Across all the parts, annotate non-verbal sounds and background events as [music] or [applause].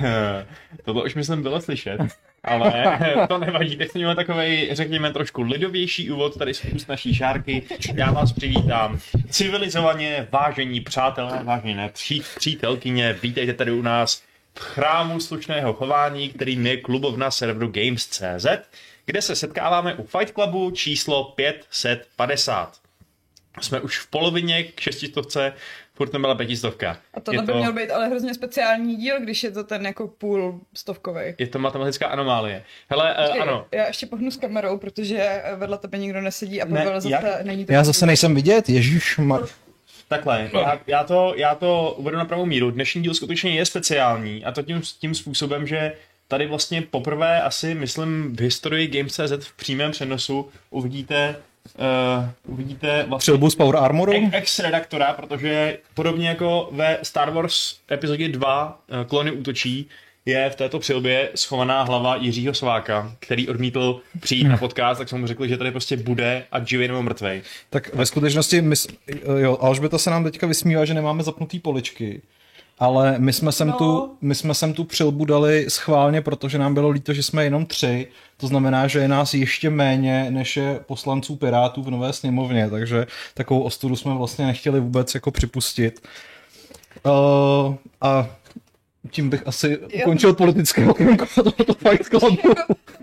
[laughs] Tohle už myslím bylo slyšet, ale to nevadí. Teď jsme takový, řekněme, trošku lidovější úvod tady z naší šárky. Já vás přivítám civilizovaně, vážení přátelé, vážené pří, přítelkyně, vítejte tady u nás v chrámu slušného chování, kterým je klubovna serveru Games.cz, kde se setkáváme u Fight Clubu číslo 550. Jsme už v polovině k šestistovce, furt nebyla pětistovka. A to by měl být ale hrozně speciální díl, když je to ten jako půl stovkový. Je to matematická anomálie. Hele, uh, ano. Já ještě pohnu s kamerou, protože vedle tebe nikdo nesedí a Pavel ne, zase jak? není to... Já zase nejsem vidět, ježíš mar... Takhle, já, já, to, já to uvedu na pravou míru. Dnešní díl skutečně je speciální a to tím, tím způsobem, že tady vlastně poprvé asi, myslím, v historii Games.cz v přímém přenosu uvidíte Uh, uvidíte vlastně Přilbu s Power Armoru? Ex-redaktora, protože podobně jako ve Star Wars epizodě 2 uh, Klony útočí, je v této přilbě schovaná hlava Jiřího Sváka, který odmítl přijít na podcast, tak jsme mu řekli, že tady prostě bude a živý nebo mrtvej. Tak ve skutečnosti, my, jo, Alžběta se nám teďka vysmívá, že nemáme zapnutý poličky ale my jsme sem, no. tu, my jsme sem tu přilbu dali schválně, protože nám bylo líto, že jsme jenom tři, to znamená, že je nás ještě méně, než je poslanců Pirátů v Nové sněmovně, takže takovou ostudu jsme vlastně nechtěli vůbec jako připustit. Uh, a tím bych asi ukončil politické okénko tohoto Fight Clubu.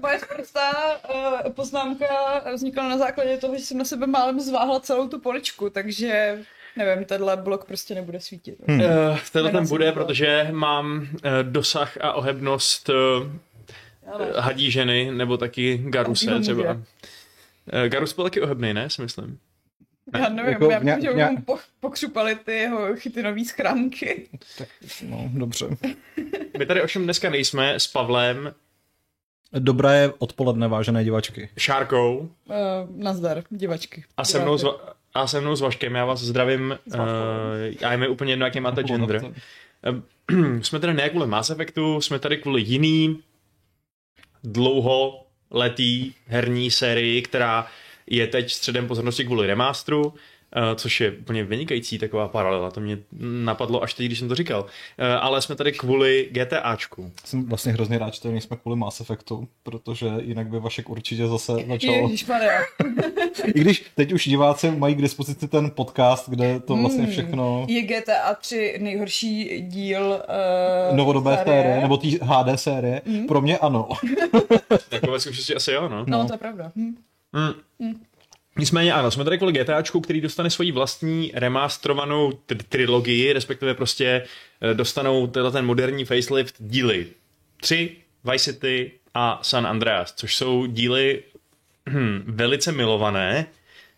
Moje prostá uh, poznámka vznikla na základě toho, že jsem na sebe málem zváhla celou tu poličku, takže Nevím, tenhle blok prostě nebude svítit. Hmm. Uh, tenhle ten bude, protože mám uh, dosah a ohebnost uh, hadí ženy, nebo taky Garuse třeba. Uh, Garus byl taky ohebný, ne, si myslím. Ne? Já nevím, jako, já vím, že mě... pokřupali ty jeho chytinové schránky. Tak, no, dobře. My tady ovšem dneska nejsme s Pavlem. Dobré odpoledne, vážené divačky. Šárkou. Uh, nazdar, divačky. A se mnou, zva- a se mnou s Vaškem, já vás zdravím. Uh, a je mi úplně jedno, jaký máte gender. Uh, [clears throat] jsme tady ne kvůli Mass Effectu, jsme tady kvůli jiný dlouholetý herní sérii, která je teď středem pozornosti kvůli remasteru. Uh, což je úplně vynikající taková paralela, to mě napadlo až teď, když jsem to říkal. Uh, ale jsme tady kvůli GTAčku. Jsem vlastně hrozně rád, že tady nejsme kvůli Mass Effectu, protože jinak by Vašek určitě zase začal... [laughs] I když teď už diváci mají k dispozici ten podcast, kde to hmm. vlastně všechno... Je GTA 3 nejhorší díl uh, Novodobé série, série nebo tý HD série? Hmm. Pro mě ano. [laughs] Takové zkušenosti asi jo, no. No, no to je pravda. Hmm. Hmm. Nicméně ano, jsme tady kvůli GTAčku, který dostane svoji vlastní remasterovanou tr- trilogii, respektive prostě eh, dostanou tenhle ten moderní facelift díly 3, Vice City a San Andreas, což jsou díly hm, velice milované.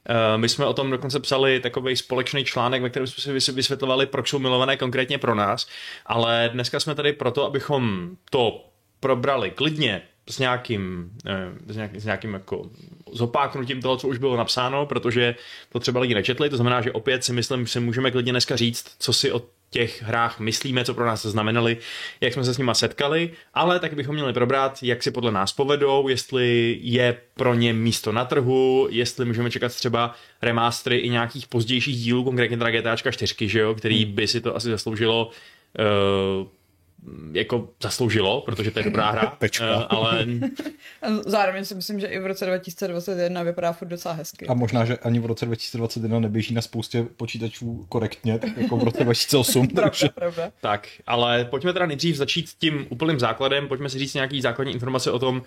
Uh, my jsme o tom dokonce psali takový společný článek, ve kterém jsme si vysvětlovali, proč jsou milované konkrétně pro nás, ale dneska jsme tady proto, abychom to probrali klidně, s nějakým, s nějakým, s nějakým jako zopáknutím toho, co už bylo napsáno, protože to třeba lidi nečetli, to znamená, že opět si myslím, že můžeme klidně dneska říct, co si o těch hrách myslíme, co pro nás to znamenali, jak jsme se s nima setkali, ale tak bychom měli probrat, jak si podle nás povedou, jestli je pro ně místo na trhu, jestli můžeme čekat třeba remastery i nějakých pozdějších dílů, konkrétně teda GTA 4, že jo, který hmm. by si to asi zasloužilo uh, jako zasloužilo, protože to je dobrá hra. [laughs] Eh, ale... [laughs] Zároveň si myslím, že i v roce 2021 vypadá furt docela hezky. A možná, že ani v roce 2021 neběží na spoustě počítačů korektně, tak jako v roce 2008. [laughs] pravda, takže... pravda. Tak, ale pojďme teda nejdřív začít tím úplným základem, pojďme si říct nějaký základní informace o tom, uh,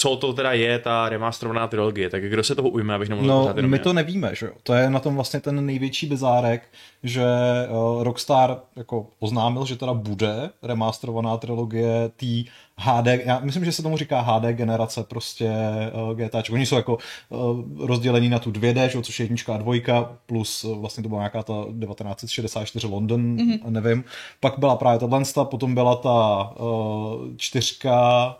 co to teda je ta remasterovaná trilogie, tak kdo se toho ujme, abych nemohl No, my to nevíme, že jo. To je na tom vlastně ten největší bizárek, že uh, Rockstar jako oznámil, že teda bude remasterovaná trilogie tý HD, já myslím, že se tomu říká HD generace prostě uh, GTA. Oni jsou jako uh, rozdělení na tu 2D, že, což je jednička a dvojka, plus uh, vlastně to byla nějaká ta 1964 London, mm-hmm. nevím. Pak byla právě ta potom byla ta uh, čtyřka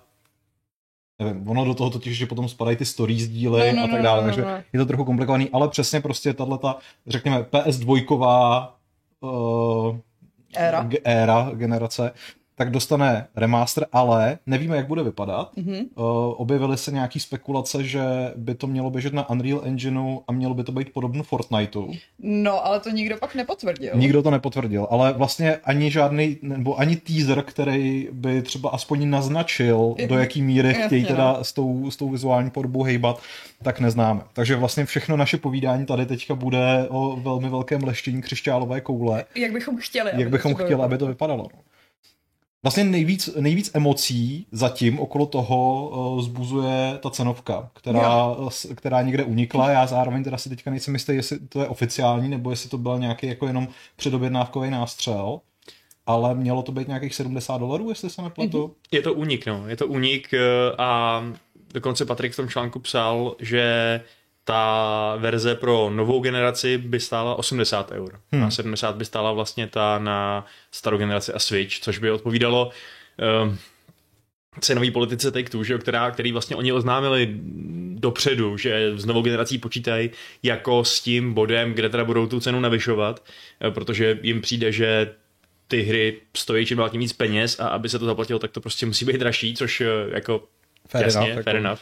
nevím, ono do toho totiž, že potom spadají ty stories díly no, no, a tak no, dále, no, no, takže no. je to trochu komplikovaný, ale přesně prostě tato, řekněme, PS2 uh, éra. éra generace, tak dostane remaster, ale nevíme, jak bude vypadat. Mhm. Mm-hmm. Uh, objevily se nějaký spekulace, že by to mělo běžet na Unreal Engineu a mělo by to být podobno Fortniteu. No, ale to nikdo pak nepotvrdil. Nikdo to nepotvrdil, ale vlastně ani žádný, nebo ani teaser, který by třeba aspoň naznačil, do jaký míry chtějí teda no. s tou, s tou vizuální podobou hejbat, tak neznáme. Takže vlastně všechno naše povídání tady teďka bude o velmi velkém leštění křišťálové koule, Jak bychom chtěli. jak aby bychom chtěli, aby to vypadalo. Vlastně nejvíc, nejvíc emocí zatím okolo toho uh, zbuzuje ta cenovka, která, která někde unikla. Já zároveň teda si teďka nejsem jistý, jestli to je oficiální, nebo jestli to byl nějaký jako jenom předobjednávkový nástřel. Ale mělo to být nějakých 70 dolarů, jestli se nepletu. Je to únik, no. Je to únik eh, a dokonce Patrik v tom článku psal, že ta verze pro novou generaci by stála 80 eur. Hmm. A 70 by stála vlastně ta na starou generaci a Switch, což by odpovídalo um, cenový politice Take-Two, že jo, která, který vlastně oni oznámili dopředu, že s novou generací počítají jako s tím bodem, kde teda budou tu cenu navyšovat, eh, protože jim přijde, že ty hry stojí čím dál tím víc peněz a aby se to zaplatilo, tak to prostě musí být dražší, což eh, jako Fair jasně, enough, fair jako. enough.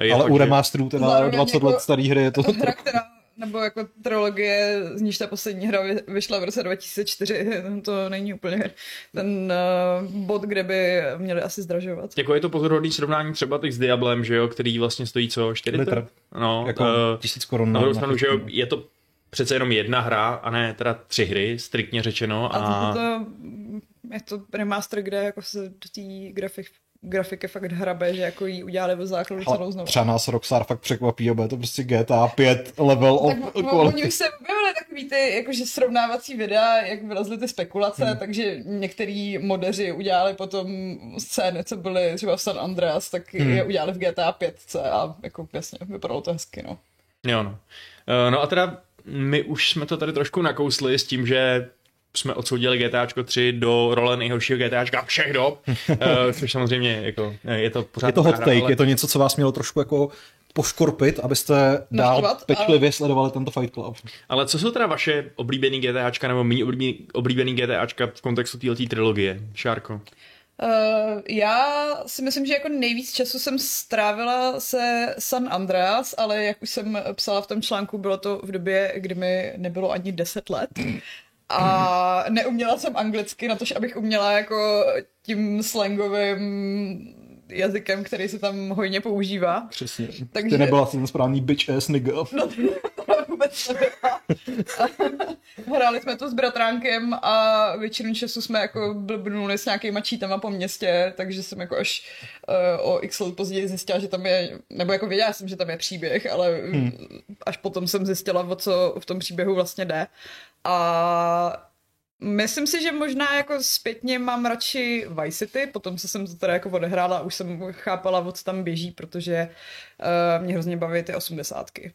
Je Ale u remasterů teda 20 jako let starý hry je to... hra, která, nebo jako trilogie, z níž ta poslední hra vy- vyšla v roce 2004, [laughs] to není úplně ten uh, bod, kde by měli asi zdražovat. Jako je to pozoruhodný srovnání třeba teď s Diablem, že jo, který vlastně stojí co, 4 Litr. No, jako eh, tisíc korun. na druhou stranu, na- že jo, je to přece jenom jedna hra a ne teda tři hry, striktně řečeno. A A, to, to, je to remaster, kde jako se do té grafik, grafiky fakt hrabe, že jako jí udělali od základu celou Ale znovu. třeba nás Rockstar fakt překvapí a bude to prostě GTA 5 level of Tak o- oni quality. už se objevily takový ty jakože srovnávací videa, jak vylezly ty spekulace, hmm. takže některý modeři udělali potom scény, co byly třeba v San Andreas, tak hmm. je udělali v GTA 5 a jako jasně, vypadalo to hezky, no. Jo, no. Eh, No a teda my už jsme to tady trošku nakousli s tím, že jsme odsoudili GTAčko 3 do role nejhoršího GTAčka všech dob, [laughs] Eh, což samozřejmě jako, eh, je to pořád Je to hot hra, take, ale- je to něco, co vás mělo trošku jako poškorpit, abyste dál Naštvat, pečlivě sledovali tento Fight Club. Ale co jsou teda vaše oblíbený GTAčka nebo méně oblíbený, oblíbený GTAčka v kontextu této trilogie? Šárko. Uh, já si myslím, že jako nejvíc času jsem strávila se San Andreas, ale jak už jsem psala v tom článku, bylo to v době, kdy mi nebylo ani 10 let. A neuměla jsem anglicky, na tož abych uměla jako tím slangovým jazykem, který se tam hojně používá. Přesně. Takže... Ty nebyla ten správný bitch ass nigga. [laughs] No to [laughs] vůbec nebyla. [laughs] Hráli jsme to s bratránkem a většinu času jsme jako blbnuli s nějakýma čítama po městě, takže jsem jako až uh, o x let později zjistila, že tam je, nebo jako věděla jsem, že tam je příběh, ale hmm. až potom jsem zjistila, o co v tom příběhu vlastně jde. A Myslím si, že možná jako zpětně mám radši Vice City, potom co jsem to teda jako odehrála, už jsem chápala, co tam běží, protože uh, mě hrozně baví ty osmdesátky.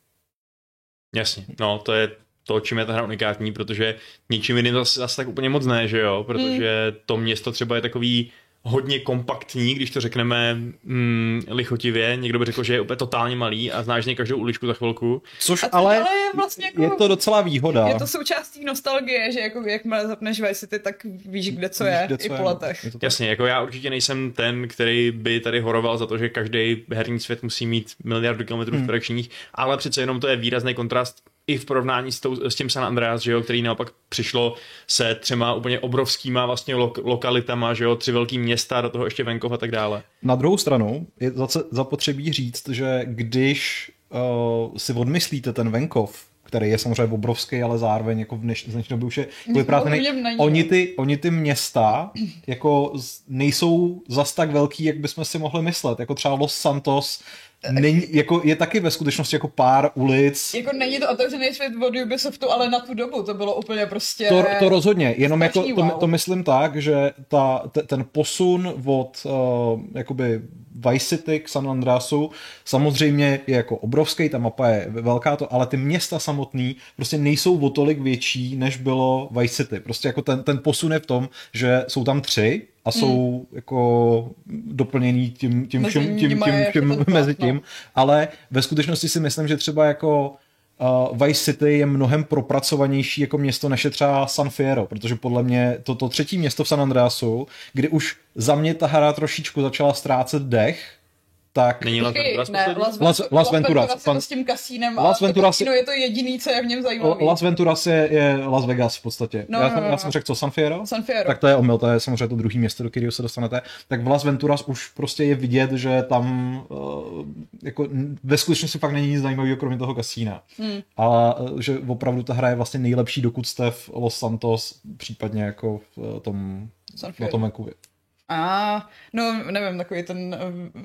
Jasně, no to je to, čím je ta hra unikátní, protože ničím jiným zase, zase tak úplně moc ne, že jo, protože to město třeba je takový hodně kompaktní, když to řekneme mm, lichotivě, někdo by řekl, že je úplně totálně malý a znáš z něj každou uličku za chvilku. Což ale, ale je vlastně jako... je to docela výhoda. Je to součástí nostalgie, že jako jakmile zapneš Vice City, tak víš, kde co Víš, je, kde i co po je. letech. Je. Jasně, jako já určitě nejsem ten, který by tady horoval za to, že každý herní svět musí mít miliardu kilometrů Hmm. čtverečních, ale přece jenom to je výrazný kontrast i v porovnání s, tou, s tím San Andreas, že jo, který naopak přišlo se třema úplně obrovskýma vlastně lo, lokalitama, že jo, tři velký města, do toho ještě venkov a tak dále. Na druhou stranu je zase zapotřebí říct, že když uh, si odmyslíte ten venkov, který je samozřejmě obrovský, ale zároveň jako v dneš, z dnešní doby už je jako vypadá ten, v něm není, oni, no. ty, oni ty města jako nejsou zas tak velký, jak bychom si mohli myslet. Jako třeba Los Santos není, jako, je taky ve skutečnosti jako pár ulic. Jako není to otevřený svět od Ubisoftu, ale na tu dobu to bylo úplně prostě... To, to rozhodně, jenom jako to, to myslím tak, že ta, te, ten posun od uh, jakoby Vice City k San Andreasu samozřejmě je jako obrovský, ta mapa je velká to, ale ty města samotný prostě nejsou o tolik větší, než bylo Vice City. Prostě jako ten, ten posun je v tom, že jsou tam tři a jsou jako doplněný tím, tím Mezi všem, tím, tím, nimi je tím, jako ten mezi plot, no. tím, ale ve skutečnosti si myslím, že třeba jako uh, Vice City je mnohem propracovanější jako město než je třeba San Fierro, protože podle mě to, to třetí město v San Andreasu, kdy už za mě ta hra trošičku začala ztrácet dech, tak... Není Las Venturas ne, poslední? Las, Las- Las Venturas, Las pan- s tím kasínem Las a Venturas- to je to jediný, co je v něm zajímavý. Las Venturas je, je Las Vegas v podstatě. No, já, no, jsem, no, já no. jsem řekl co, San Fierro? San Fierro. Tak to je omyl, to je samozřejmě to druhé město, do kterého se dostanete. Tak v Las Venturas už prostě je vidět, že tam uh, jako ve skutečnosti fakt není nic zajímavého, kromě toho kasína. Hmm. A uh, že opravdu ta hra je vlastně nejlepší, dokud jste v Los Santos, případně jako v uh, tom, San na Fierro. tom Vancouveru. A, no nevím, takový ten, eh,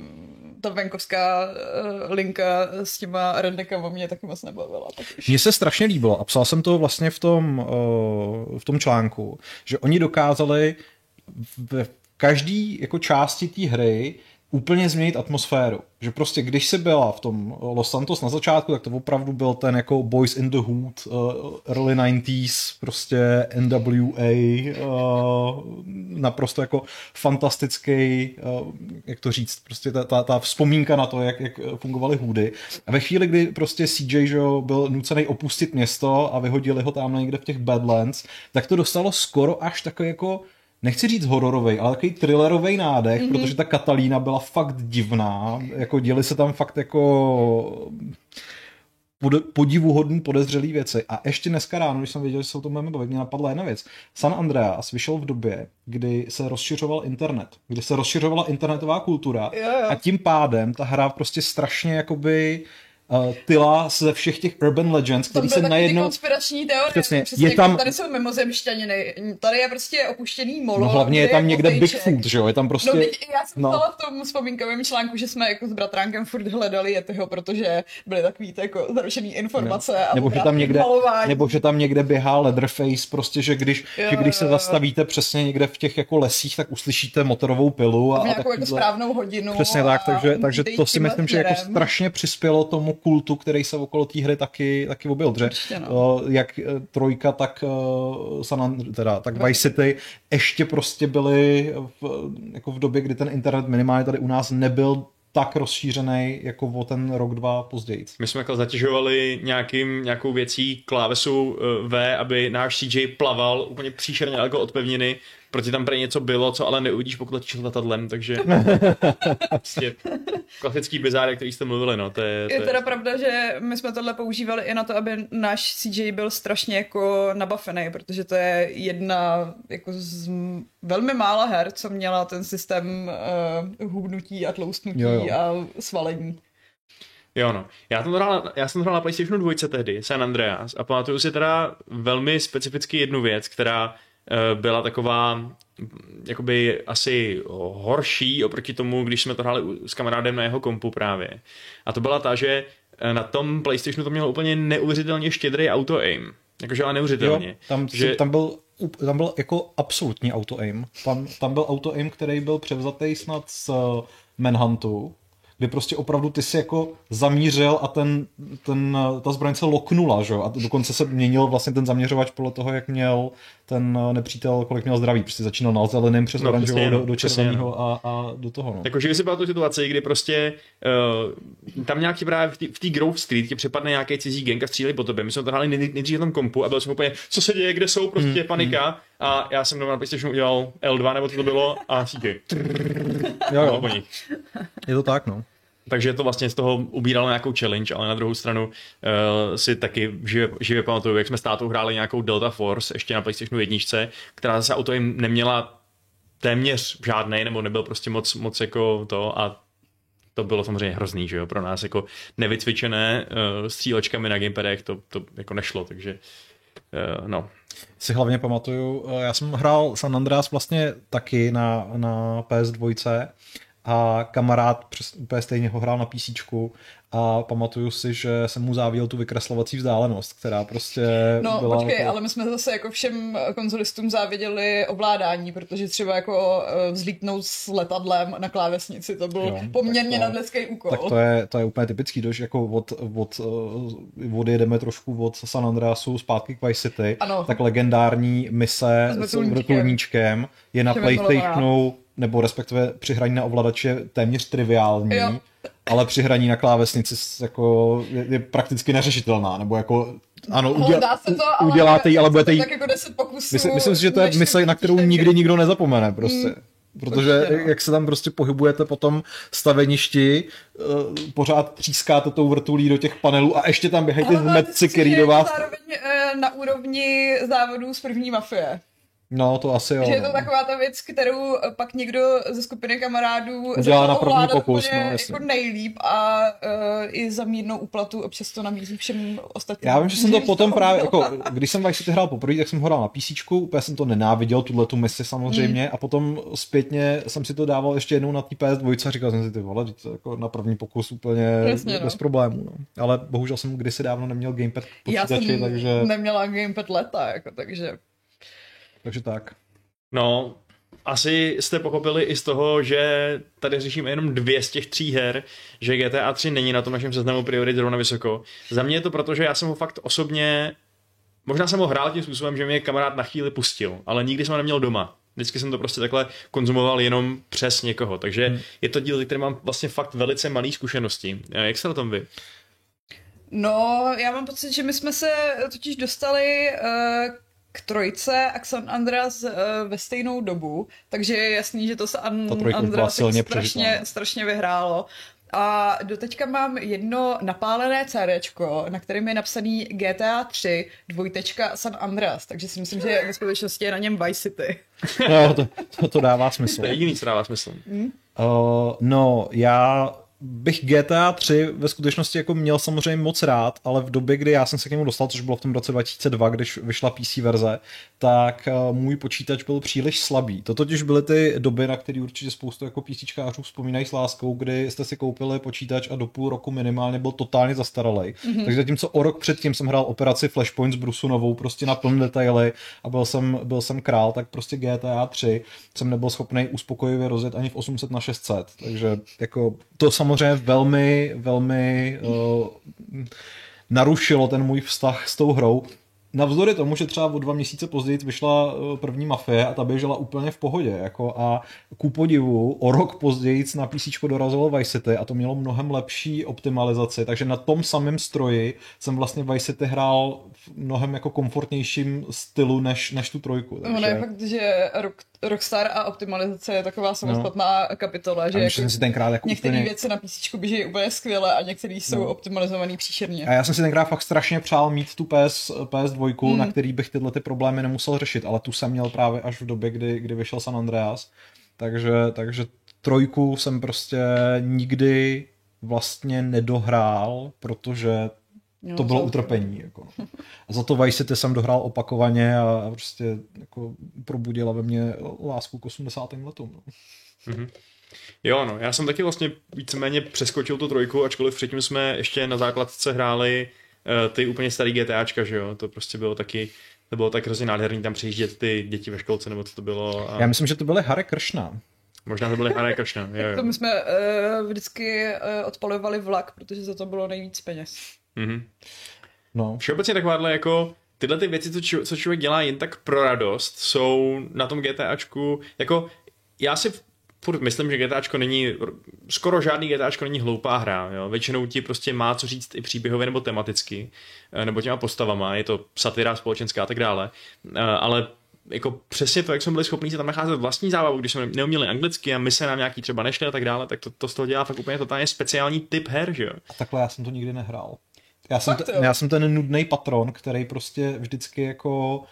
ta venkovská eh, linka s těma redneckama mě taky moc nebavila. Mně se strašně líbilo a psal jsem to vlastně v tom, uh, v tom článku, že oni dokázali v každý jako části té hry úplně změnit atmosféru. Že prostě když jsi byla v tom Los Santos na začátku, tak to opravdu byl ten jako Boys in the Hood, uh, early 90s, prostě NWA, uh, naprosto jako fantastický, uh, jak to říct, prostě ta, ta, ta vzpomínka na to, jak, jak fungovaly hůdy. A ve chvíli, kdy prostě CJ že byl nucený opustit město a vyhodili ho tam někde v těch Badlands, tak to dostalo skoro až takový jako nechci říct hororový, ale takový thrillerový nádech, mm-hmm. protože ta Katalína byla fakt divná, jako děli se tam fakt jako pod- podivuhodný podezřelý věci. A ještě dneska ráno, když jsem věděl, že se o tom budeme bavit, mě napadla jedna věc. San Andreas vyšel v době, kdy se rozšiřoval internet, kdy se rozšiřovala internetová kultura jo. a tím pádem ta hra prostě strašně jakoby uh, tyla ze všech těch urban legends, který se najednou... konspirační teorie. Přesně, Přesně, je jako tam- Tady jsou mimozemšťaniny. Tady je prostě opuštěný molo. No hlavně je tam někde kotejček. Bigfoot, že jo? Je tam prostě... No, já jsem no. no. v tom vzpomínkovém článku, že jsme jako s bratránkem furt hledali Yetyho, protože byly takový ty jako zaručený informace a nebo že tam někde, malování. nebo že tam někde běhá Leatherface, prostě, že když, Jo, že když se jo, zastavíte přesně někde v těch jako lesích, tak uslyšíte motorovou pilu a, a nějakou jako takovýhle- správnou hodinu. Přesně tak, a takže, takže to si myslím, že jako strašně přispělo tomu kultu, který se okolo té hry taky, taky objevil. Určitě, no. o, jak eh, trojka, tak uh, San teda, tak Vice City ještě prostě byly v, jako v době, kdy ten internet minimálně tady u nás nebyl tak rozšířený jako o ten rok, dva později. My jsme jako zatěžovali nějakým, nějakou věcí klávesu V, aby náš CJ plaval úplně příšerně jako od pevniny, protože tam prý něco bylo, co ale neuvidíš, pokud letíš letadlem, takže [laughs] prostě klasický bizár, který jste mluvili, no, to je, to Je teda pravda, že my jsme tohle používali i na to, aby náš CJ byl strašně jako nabafený, protože to je jedna jako z velmi mála her, co měla ten systém uh, hubnutí a tloustnutí Jo, jo. a svalení. Jo no, já jsem to hrál, já jsem to hrál na PlayStationu 2 tehdy, San Andreas, a pamatuju si teda velmi specificky jednu věc, která byla taková jakoby asi horší oproti tomu, když jsme to hráli s kamarádem na jeho kompu právě. A to byla ta, že eh, na tom PlayStationu to mělo úplně neuvěřitelně štědrý auto-aim. Jakože ale neuvěřitelně. Jo, tam, že... tam byl tam byl jako absolutní auto-aim. Tam, tam byl auto-aim, který byl převzatý snad z uh, Manhuntu, kdy prostě opravdu ty si jako zamířil a ten, ten, ta zbraň se loknula, že? jo? A dokonce se měnil vlastně ten zaměřovač podle toho, jak měl ten uh, nepřítel, kolik měl zdraví. Prostě začínal na zeleném přes No, oranžovou do, do přesně, červeného a, a do toho. No. Jakože si tu situaci, kdy prostě uh, tam nějaký právě v té- Grove Street ti přepadne nějaký cizí gang a střílí po tobě. My jsme to hráli nej- nejdřív na tom kompu a byl jsem úplně, co se děje, kde jsou, prostě Hmm, panika. A já jsem doma na PlayStationu udělal L2 nebo co to bylo a síky. Jo, jo, po nich. je to tak, no. Takže to vlastně z toho ubíralo nějakou challenge, ale na druhou stranu uh, si taky živě, živě pamatuju, jak jsme s tátou hráli nějakou Delta Force ještě na PlayStationu jedničce, která zase auto jim neměla téměř žádnej, nebo nebyl prostě moc, moc jako to a to bylo samozřejmě hrozný, že jo, pro nás jako nevycvičené uh, střílečkami na gamepadech, to, to jako nešlo, takže uh, no. Si hlavně pamatuju, eh, já jsem hrál San Andreas vlastně taky na, na PS2 a kamarád přes, úplně stejně ho hrál na PC a pamatuju si, že jsem mu záviděl tu vykreslovací vzdálenost, která prostě No byla počkej, jako... ale my jsme zase jako všem konzolistům záviděli ovládání, protože třeba jako eh, vzlítnout s letadlem na klávesnici, to byl Jo, poměrně to- nadlidský úkol. Tak to je, to je úplně typický, dož jako od, od, eh, odjedeme trošku od San Andreasu zpátky k Vice City, Ano. tak legendární mise S vrtulníčkem. je na PlayStationu, nebo respektive při hraní na ovladači je téměř triviální. Jo. ale při hraní na klávesnici jako je, je prakticky neřešitelná, nebo jako ano, No, uděl, dá se to, ale uděláte ji, ale budete jí Tak jako 10 pokusů. Myslím, myslím si, že to je mise, na kterou nikdy nikdo nezapomene prostě. Protože určitě, no. jak se tam prostě pohybujete po tom staveništi, eh, pořád třískáte tou vrtulí do těch panelů a ještě tam běhají ty si, který do vás... zároveň eh, na úrovni závodů z první mafie. No, to asi jo. Že je to no. taková ta věc, kterou eh, pak někdo ze skupiny kamarádů Udělá na první pokus, no, jasně. jako nejlíp a uh, i za mírnou úplatu občas to nabízí všem ostatním. Já vím, že jsem to [laughs] potom toho právě, jako, když jsem Vice City hrál poprvé, tak jsem ho hrál na PC, úplně jsem to nenáviděl, tuhle tu misi samozřejmě, Hmm. a potom zpětně jsem si to dával ještě jednou na té PS2 a říkal jsem si, ty vole, to jako na první pokus úplně Jasně, no. bez problémů. No. Ale bohužel jsem kdysi dávno neměl gamepad k Já počítači, jsem takže, neměla gamepad leta, jako, takže takže tak. No, asi jste pochopili i z toho, že tady řešíme jenom dvě z těch tří her, že GTA 3 není na tom našem seznamu priorit zrovna vysoko. Za mě je to proto, že já jsem ho fakt osobně, možná jsem ho hrál tím způsobem, že mě kamarád na chvíli pustil, ale nikdy jsem ho neměl doma. Vždycky jsem to prostě takhle konzumoval jenom přes někoho, takže hmm. je to díl, který mám vlastně fakt velice malý zkušenosti. Eh, Jak jste na tom vy? No, já mám pocit, že my jsme se totiž dostali uh, k trojce a k San Andreas uh, ve stejnou dobu, takže je jasný, že to už byla Andreas silně strašně, přežitá. strašně vyhrálo. A doteďka mám jedno napálené CDčko, na kterém je napsaný GTA 3 dvojtečka San Andreas, takže si myslím, že ve skutečnosti je na něm Vice City. No, to, to, to dává smysl. To je jediný, co dává smysl. Uh, no, já bych GTA 3 ve skutečnosti jako měl samozřejmě moc rád, ale v době, kdy já jsem se k němu dostal, což bylo v tom roce 2002, když vyšla PC verze, tak uh, můj počítač byl příliš slabý. To totiž byly ty doby, na které určitě spoustu jako PCčkářů vzpomínají s láskou, kdy jste si koupili počítač a do půl roku minimálně byl totálně zastaralý. Mm-hmm. Takže zatímco o rok předtím jsem hrál operaci Flashpoint s Brusunovou prostě na plné detaily a byl jsem, byl jsem král, tak prostě GTA 3 jsem nebyl schopný uspokojivě rozjet ani v 800 na 600. Takže jako to samozřejmě velmi, velmi uh, narušilo ten můj vztah s tou hrou. Navzdory tomu, že třeba o dva měsíce později vyšla eh, první Mafie a ta běžela úplně v pohodě. Jako a ku podivu o rok později na PC dorazilo Vice City a to mělo mnohem lepší optimalizaci, takže na tom samém stroji jsem vlastně Vice City hrál v mnohem jako komfortnějším stylu než, než tu trojku. Takže... Ono je fakt, že Rock, Rockstar a optimalizace je taková samostatná no. kapitola, že jako si tenkrát jako některé úplně... věci na PC běží úplně skvěle a některé jsou No. optimalizované příšerně. A já jsem si tenkrát fakt strašně přál mít tu PS, PS2, mm. na který bych tyhle ty problémy nemusel řešit, ale tu jsem měl právě až v době, kdy, kdy vyšel San Andreas. Takže, takže trojku jsem prostě nikdy vlastně nedohrál, protože No, to bylo za- utrpení. Jako. A za to Vice City jsem dohrál opakovaně a, a prostě jako probudila ve mně lásku k 80. letům. No. Jo, no, já jsem taky vlastně víceméně přeskočil tu trojku, ačkoliv předtím jsme ještě na základce hráli uh, ty úplně starý GTAčka, že jo, to prostě bylo taky, to bylo tak hrozně nádherný tam přijíždět ty děti ve školce, nebo co to bylo. A Já myslím, že to byly Hare Kršna. Možná to byly Hare Kršna, jo, To jo. my jsme uh, vždycky uh, odpalovali vlak, protože za to bylo nejvíc peněz. Mhm. No. Všeobecně takováhle jako tyhle ty věci, co, či, co člověk dělá jen tak pro radost, jsou na tom GTAčku, jako já si furt myslím, že GTAčko není, skoro žádný GTAčko není hloupá hra, jo? většinou ti prostě má co říct i příběhově nebo tematicky, eh, nebo těma postavama, je to satira společenská a tak dále, Eh, ale jako přesně to, jak jsme byli schopni si tam nacházet vlastní zábavu, když jsme neuměli anglicky a my se nám nějaký třeba nešli a tak dále, tak to, to z toho dělá fakt úplně totálně speciální typ her, že jo. A takhle já jsem to nikdy nehrál. Já jsem, Fakt t- jo? já jsem ten nudný patron, který prostě vždycky jako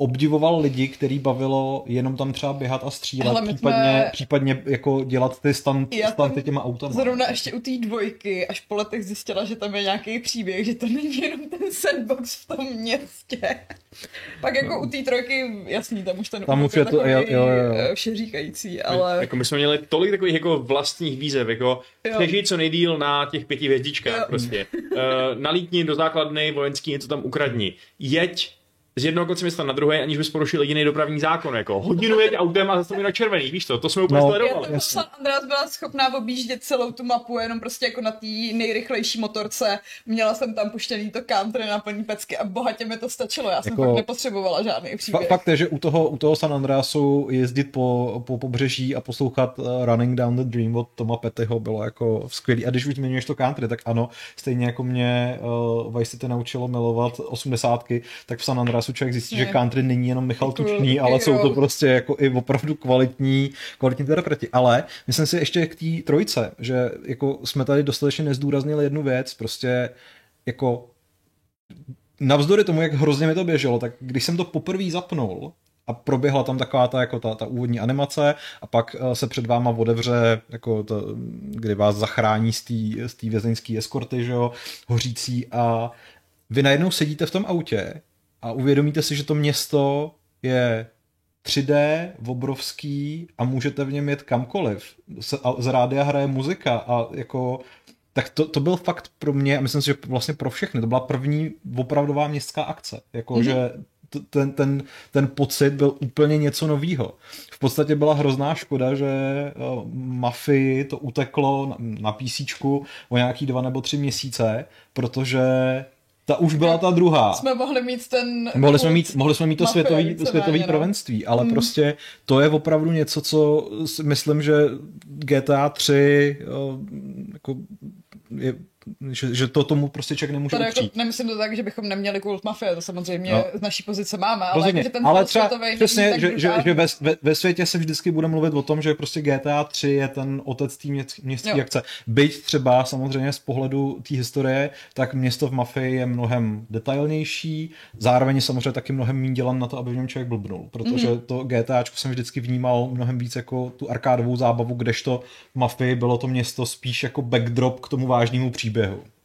obdivoval lidi, který bavilo jenom tam třeba běhat a střílet, Hele, my případně, jsme- případně jako dělat ty jsem stunty těma autama. Zrovna ještě u té dvojky, až po letech zjistila, že tam je nějaký příběh, že to není jenom ten sandbox v tom městě. Pak jako u té trojky, jasný, tam už ten Tam už je to- takový, jo, jo, jo. eh, všeříkající, ale... Jako my jsme měli tolik takových jako vlastních výzev, jako Jo. přežij co nejdíl na těch pěti hvězdičkách Jo. prostě. Uh, nalítni do základny vojenský, něco tam ukradni. Jeď z jednoho konce města na druhé, aniž bys porušil jediný dopravní zákon, jako hodinu jeď autem a zastaví na červený, víš to, to jsme úplně No. no, Já sledovali. to Andreas byla schopná objíždět celou tu mapu jenom prostě jako na té nejrychlejší motorce. Měla jsem tam puštěný to country na plný pecky a bohatě mi to stačilo. Já jsem Jako- fakt nepotřebovala žádný příběh. fakt je, že u toho, u toho San Andreasu jezdit po, po pobřeží a poslouchat uh, Running Down the Dream od Toma Pettyho bylo jako skvělý. A když už zmiňuješ to country, tak ano, stejně jako mě uh, Vice City naučilo milovat osmdesátky, tak v San Andreasu člověk zjistí, že Ne. country není jenom Michal Tučný, ale jsou to prostě jako i opravdu kvalitní, kvalitní interpreti. Ale myslím si ještě k té trojce, že jako jsme tady dostatečně nezdůraznili jednu věc, prostě jako navzdory tomu, jak hrozně mi to běželo, tak když jsem to poprvé zapnul a proběhla tam taková ta, jako ta, ta úvodní animace a pak eh, se před váma odevře, jako to, kdy vás zachrání z té z té vězeňské eskorty, že jo, hořící a vy najednou sedíte v tom autě a uvědomíte si, že to město je 3D, obrovský a můžete v něm jet kamkoliv. Z rádia hraje muzika a jako tak to, to byl fakt pro mě, a myslím si, že vlastně pro všechny, to byla první opravdová městská akce. Jako, mm-hmm. že ten, ten, ten pocit byl úplně něco novýho. V podstatě byla hrozná škoda, že uh, Mafii to uteklo na, na PC o nějaký dva nebo tři měsíce, protože ta už byla ta druhá. Jsme mohli mít ten... Mohli jsme mít, mohli jsme mít to světový, světový no. prvenství, ale mm. prostě to je opravdu něco, co myslím, že GTA 3 jo, jako je, že, že to tomu prostě člověk nemůže Tady jako, nemyslím to tak, že bychom neměli kult mafie, to samozřejmě No. z naší pozice máme, ale, Rozhodně, jako, že ten ale třeba přesně, že, že, že ve, ve, ve světě se vždycky bude mluvit o tom, že prostě GTA 3 je ten otec té měst, městské Jo. akce. Byť třeba samozřejmě z pohledu té historie, tak město v Mafii je mnohem detailnější, zároveň je samozřejmě taky mnohem méně dělan na to, aby v něm člověk blbnul, protože Mhm. mm-hmm. to GTAčko jsem vždycky vnímal mnohem víc jako tu arkádovou zábavu, kdežto v Mafii bylo to město spíš jako backdrop k tomu vážnému příběhu.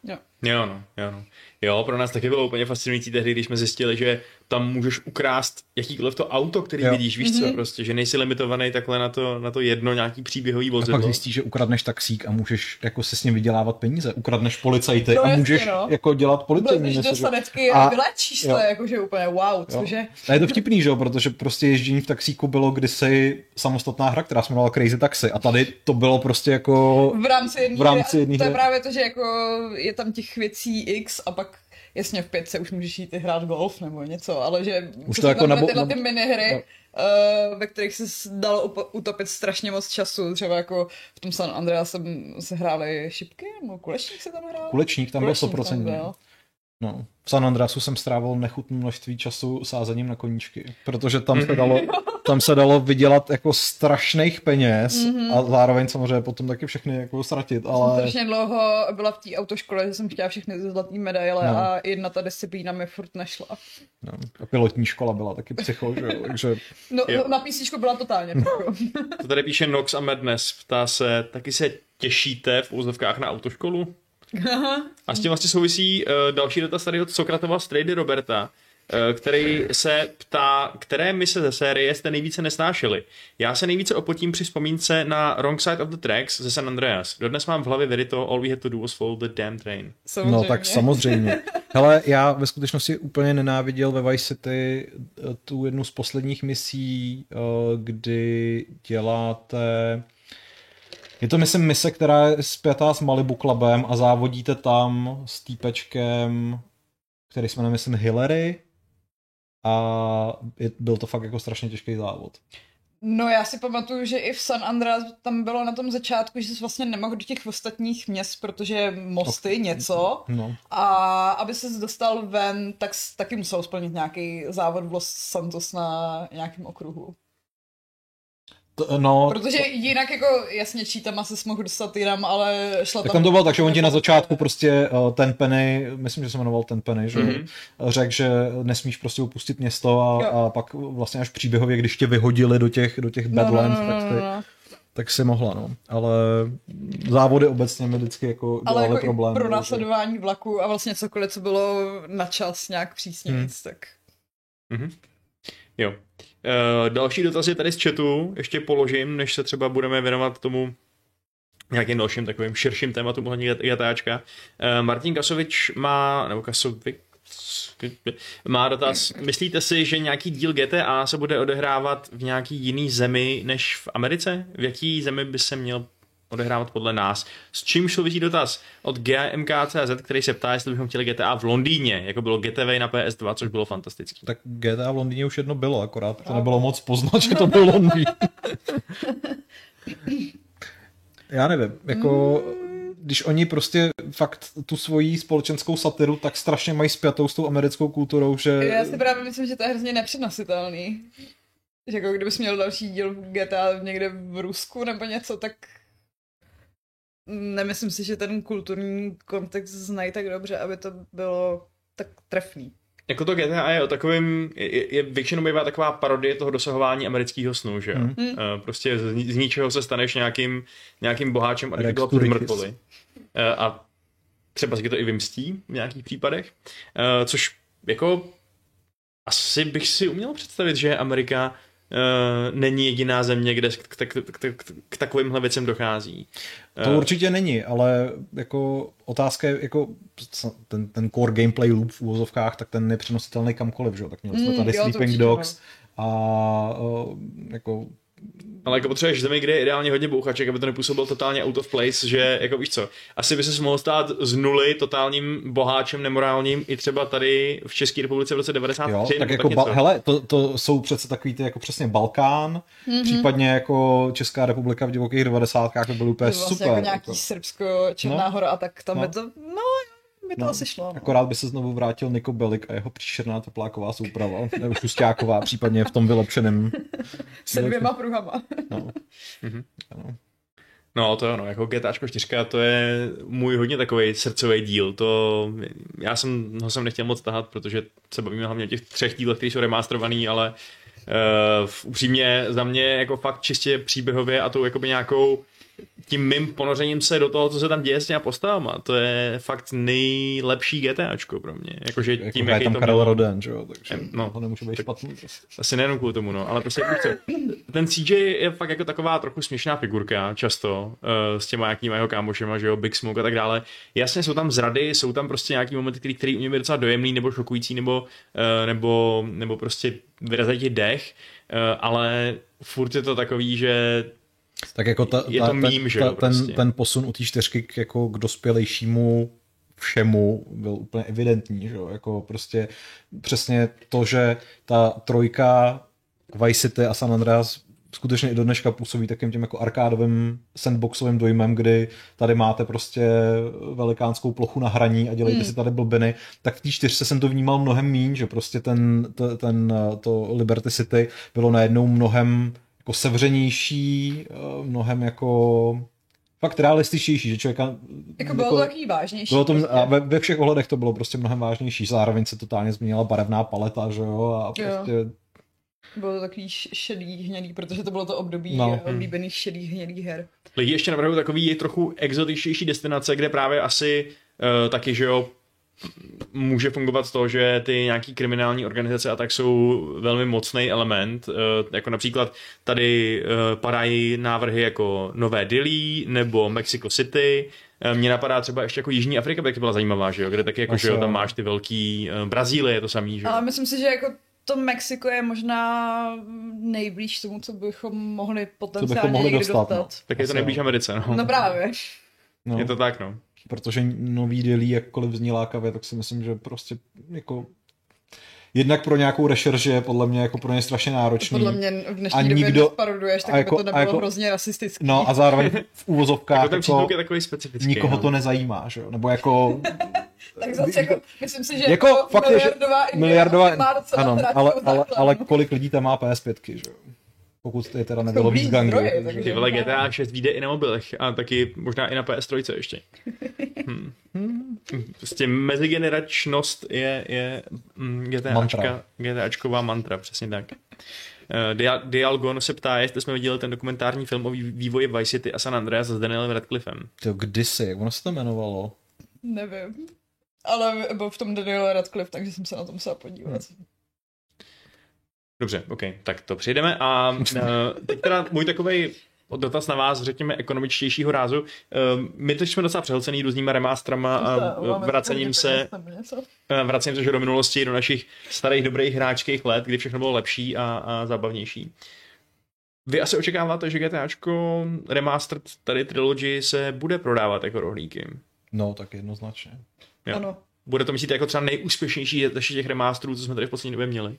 Jo. Jo, no, jo, no. Jo, pro nás taky bylo úplně fascinující tehdy, když jsme zjistili, že tam můžeš ukrást jakýkoliv to auto, který Jo. vidíš, víš Mhm. co, prostě, že nejsi limitovaný takhle na to, na to jedno nějaký příběhový A vozidlo. pak zjistíš, že ukradneš taxík a můžeš jako se s ním vydělávat peníze. Ukradneš policajty No a můžeš no. jako dělat policajní Blbneš do něco, že- sanetky A- a vylečíš jo. to, jakože úplně wow, Jo. cože? A je to vtipný, že jo, protože prostě ježdění v taxíku bylo kdysi samostatná hra, která se jmenovala Crazy Taxi a tady to bylo prostě jako... V rámci jedné V rámci A To je právě to, že jako je tam těch věcí x a pak jasně v pětce už můžeš jít hrát golf nebo něco, ale že Už to jako tam nabo- tyhle ty minihry, Jo. uh, ve kterých se dalo utopit strašně moc času, třeba jako v tom San Andreas jsem se hráli šipky, nebo kulečník se tam hrál? Kulečník tam byl Kulečník 100%. byl. No. V San Andreasu jsem strávil nechutné množství času sázením na koníčky, protože tam se dalo, [laughs] tam se dalo vydělat jako strašných peněz Mhm. a zároveň samozřejmě potom taky všechny jako ztratit, Jsem ale strašně dlouho byla v té autoškole, že jsem chtěla všechny zlatý medaile No. a jedna ta disciplína mi furt nešla. no, a pilotní škola byla taky psycho, že jo, takže No, Jo. na PC byla totálně. jako. To tady píše Nox a Madness, ptá se, taky se těšíte v úzovkách na autoškolu? A s tím vlastně souvisí uh, další dotaz tady od Sokratova z Trady Roberta, uh, který se ptá, které mise ze série jste nejvíce nesnášeli. Já se nejvíce opotím při vzpomínce na Wrong Side of the Tracks ze San Andreas. Dodnes mám v hlavě verito All we had to do was follow the damn train. No tak samozřejmě. [laughs] Hele, já ve skutečnosti úplně nenáviděl ve Vice City eh, tu jednu z posledních misí, eh, kdy děláte... Je to, myslím, mise, která je zpětá s Malibu Clubem a závodíte tam s týpečkem, který jsme nemyslím Hillary a je, byl to fakt jako strašně těžký závod. No já si pamatuju, že i v San Andreas tam bylo na tom začátku, že jsi vlastně nemohl do těch ostatních měst, protože mosty, něco. No. A aby ses dostal ven, tak taky musel splnit nějaký závod v Los Santos na nějakém okruhu. To, no, Protože jinak jako jasně čítama se mohl dostat jinam, ale šla Tak tam to bylo tak, že on ti na začátku prostě uh, ten Penny, myslím, že se jmenoval ten Penny, že Mhm. mm-hmm. řekl, že nesmíš prostě opustit město a, Jo. a pak vlastně až příběhově, když tě vyhodili do těch, do těch No, no, Badlands, no, no, tak, ty, no, no. tak si mohla, no. Ale závody obecně mi vždycky jako Ale dělaly jako problém. pro následování vlaku a vlastně cokoliv, co bylo na čas nějak přísně Hmm. víc, tak... Mhm. Jo. Uh, další dotaz je tady z chatu, ještě položím, než se třeba budeme věnovat tomu nějakým dalším takovým širším tématům ohledně GTAčka. Uh, Martin Kasovič má, nebo Kasovič, má dotaz. Myslíte si, že nějaký díl GTA se bude odehrávat v nějaký jiný zemi než v Americe? V jaký zemi by se měl odehrávat podle nás. S čím souvisí dotaz od GMK.cz, který se ptá, jestli bychom chtěli GTA v Londýně, jako bylo GTV na PS2, což bylo fantastické. Tak GTA v Londýně už jedno bylo, akorát to nebylo moc poznat, že to byl Londýn. [laughs] Já nevím, jako když oni prostě fakt tu svoji společenskou satiru tak strašně mají spjatou s tou americkou kulturou, že... Já si právě myslím, že to je hrozně nepřenositelný. Že jako kdybys měl další díl GTA někde v Rusku nebo něco, tak nemyslím si, že ten kulturní kontext znají tak dobře, aby to bylo tak trefný. Jako to GTA je o takovým, je, je většinou bývá taková parodie toho dosahování amerického snu, že jo? Mm. Uh, prostě z, z ničeho se staneš nějakým, nějakým boháčem a bylo před mrtvoli. Uh, a třeba si to i vymstí v nějakých případech. Uh, což jako asi bych si uměl představit, že Amerika není jediná země, kde k, k, k, k, k takovýmhle věcem dochází. To uh, určitě není, ale jako otázka je, jako ten, ten core gameplay loop v úvozovkách, tak ten je přenositelný kamkoliv, že? Tak měli jsme mm, tady mm, Sleeping Dogs a uh, jako ale jako potřebuješ zemi, kde je ideálně hodně bouchaček, aby to nepůsobilo totálně out of place, že jako víš co, asi by se mohl stát z nuly totálním boháčem nemorálním i třeba tady v České republice v roce 93. Jo, tak jako, tak ba- hele, to, to, jsou přece takový ty jako přesně Balkán, mm-hmm. případně jako Česká republika v divokých 90. by byl úplně vlastně super. Jako nějaký jako. Srbsko, Černá no, hora a tak tam no. je to, no by to no, asi šlo. No. Akorát by se znovu vrátil Niko Belik a jeho příšerná tepláková souprava, nebo šustáková, případně v tom vylepšeném. [laughs] Se dvěma pruhama. No. Mhm. Ano. No to ano, jako GTA 4 to je můj hodně takový srdcový díl, to já jsem ho jsem nechtěl moc tahat, protože se bavíme hlavně o těch třech dílech, které jsou remasterovaný, ale uh, upřímně za mě jako fakt čistě příběhově a tou jakoby nějakou tím mým ponořením se do toho, co se tam děje s těma postavama, to je fakt nejlepší GTAčko pro mě. Jakože jako tím, jaký tam to Karel Roden, že jo, takže no, to nemůže být špatný. Prostě. Asi nejenom kvůli tomu, no, ale prostě ten CJ je fakt jako taková trochu směšná figurka, často, uh, s těma jakýma jeho kámošema, že jo, Big Smoke a tak dále. Jasně jsou tam zrady, jsou tam prostě nějaký momenty, který, který u mě docela dojemný, nebo šokující, nebo, uh, nebo, nebo prostě vyrazají ti dech, uh, ale furt je to takový, že tak jako ta, je ta, to mím, ten, že jo, ta, prostě. ten, ten posun u té čtyřky k, jako k dospělejšímu všemu byl úplně evidentní, že jo? jako prostě přesně to, že ta trojka Vice City a San Andreas skutečně i do dneška působí takým tím jako arkádovým sandboxovým dojmem, kdy tady máte prostě velikánskou plochu na hraní a dělejte hmm. si tady blbiny, tak v té čtyřce jsem to vnímal mnohem míň, že prostě ten, ten, ten to Liberty City bylo najednou mnohem jako sevřenější, eh, mnohem jako fakt realističtější, že člověka... Jako bylo jako, to takový vážnější. Bylo to, prostě. a ve, ve, všech ohledech to bylo prostě mnohem vážnější, zároveň se totálně změnila barevná paleta, že jo, a prostě... Jo. Bylo to takový šedý, hnědý, protože to bylo to období no. oblíbených šedých, hnědých her. Lidi ještě navrhují takový trochu exotičtější destinace, kde právě asi uh, taky, že jo, může fungovat to, že ty nějaký kriminální organizace a tak jsou velmi mocný element, eh, jako například tady eh, padají návrhy jako Nové Dili nebo Mexico City, eh, mně napadá třeba ještě jako Jižní Afrika, by byla zajímavá, že jo, kde taky jako, že jo, tam máš ty velký, Brazílie je to samý, že jo. Ale myslím si, že jako to Mexiko je možná nejblíž tomu, co bychom mohli potenciálně bychom mohli dostat. dostat. No. Tak je to nejblíž Americe, no. No právě. No. Je to tak, no protože nový Dilly, jakkoliv zní lákavě, tak si myslím, že prostě jako jednak pro nějakou rešerži je podle mě jako pro ně strašně náročný. Podle mě v dnešní a době nikdo, paroduješ, tak jako, by to nebylo jako, hrozně rasistické. No a zároveň [laughs] v úvozovkách jako, jako je takový specifický, nikoho no. to nezajímá, že jo? Nebo jako... [laughs] tak zase jako, myslím si, že jako, jako fakt miliardová, je, miliardová má ano, ale, ale, ale, kolik lidí tam má PS5, že jo? Pokud je teda nebylo víc gangů. Ty vole GTA 6 vyjde i na mobilech a taky možná i na PS3 ještě. [laughs] Hmm. Prostě mezigeneračnost je, je mm, GTAčka, GTAčková mantra, přesně tak. Uh, Dialgon se ptá, jestli jsme viděli ten dokumentární film o vývoji Vice City a San Andreas s Danielem Radcliffem. To kdysi, jak ono se to jmenovalo? Nevím. Ale byl v tom Daniel Radcliffe, takže jsem se na to musela podívat. Hmm. Dobře, ok, tak to přejdeme a uh, [laughs] teď teda můj takový dotaz na vás, řekněme, ekonomičtějšího rázu. Ehm, My teď jsme docela přehlcený různýma remasterama a vracením se, eh, vracím se že do minulosti, do našich starých dobrých hráčských let, kdy všechno bylo lepší a, a zábavnější. Vy asi očekáváte, že GTAčko Remastered tady Trilogy se bude prodávat jako rohlíky. No, tak jednoznačně. Jo. Ano. Bude to myslíte jako třeba nejúspěšnější ze všech těch remasterů, co jsme tady v poslední době měli?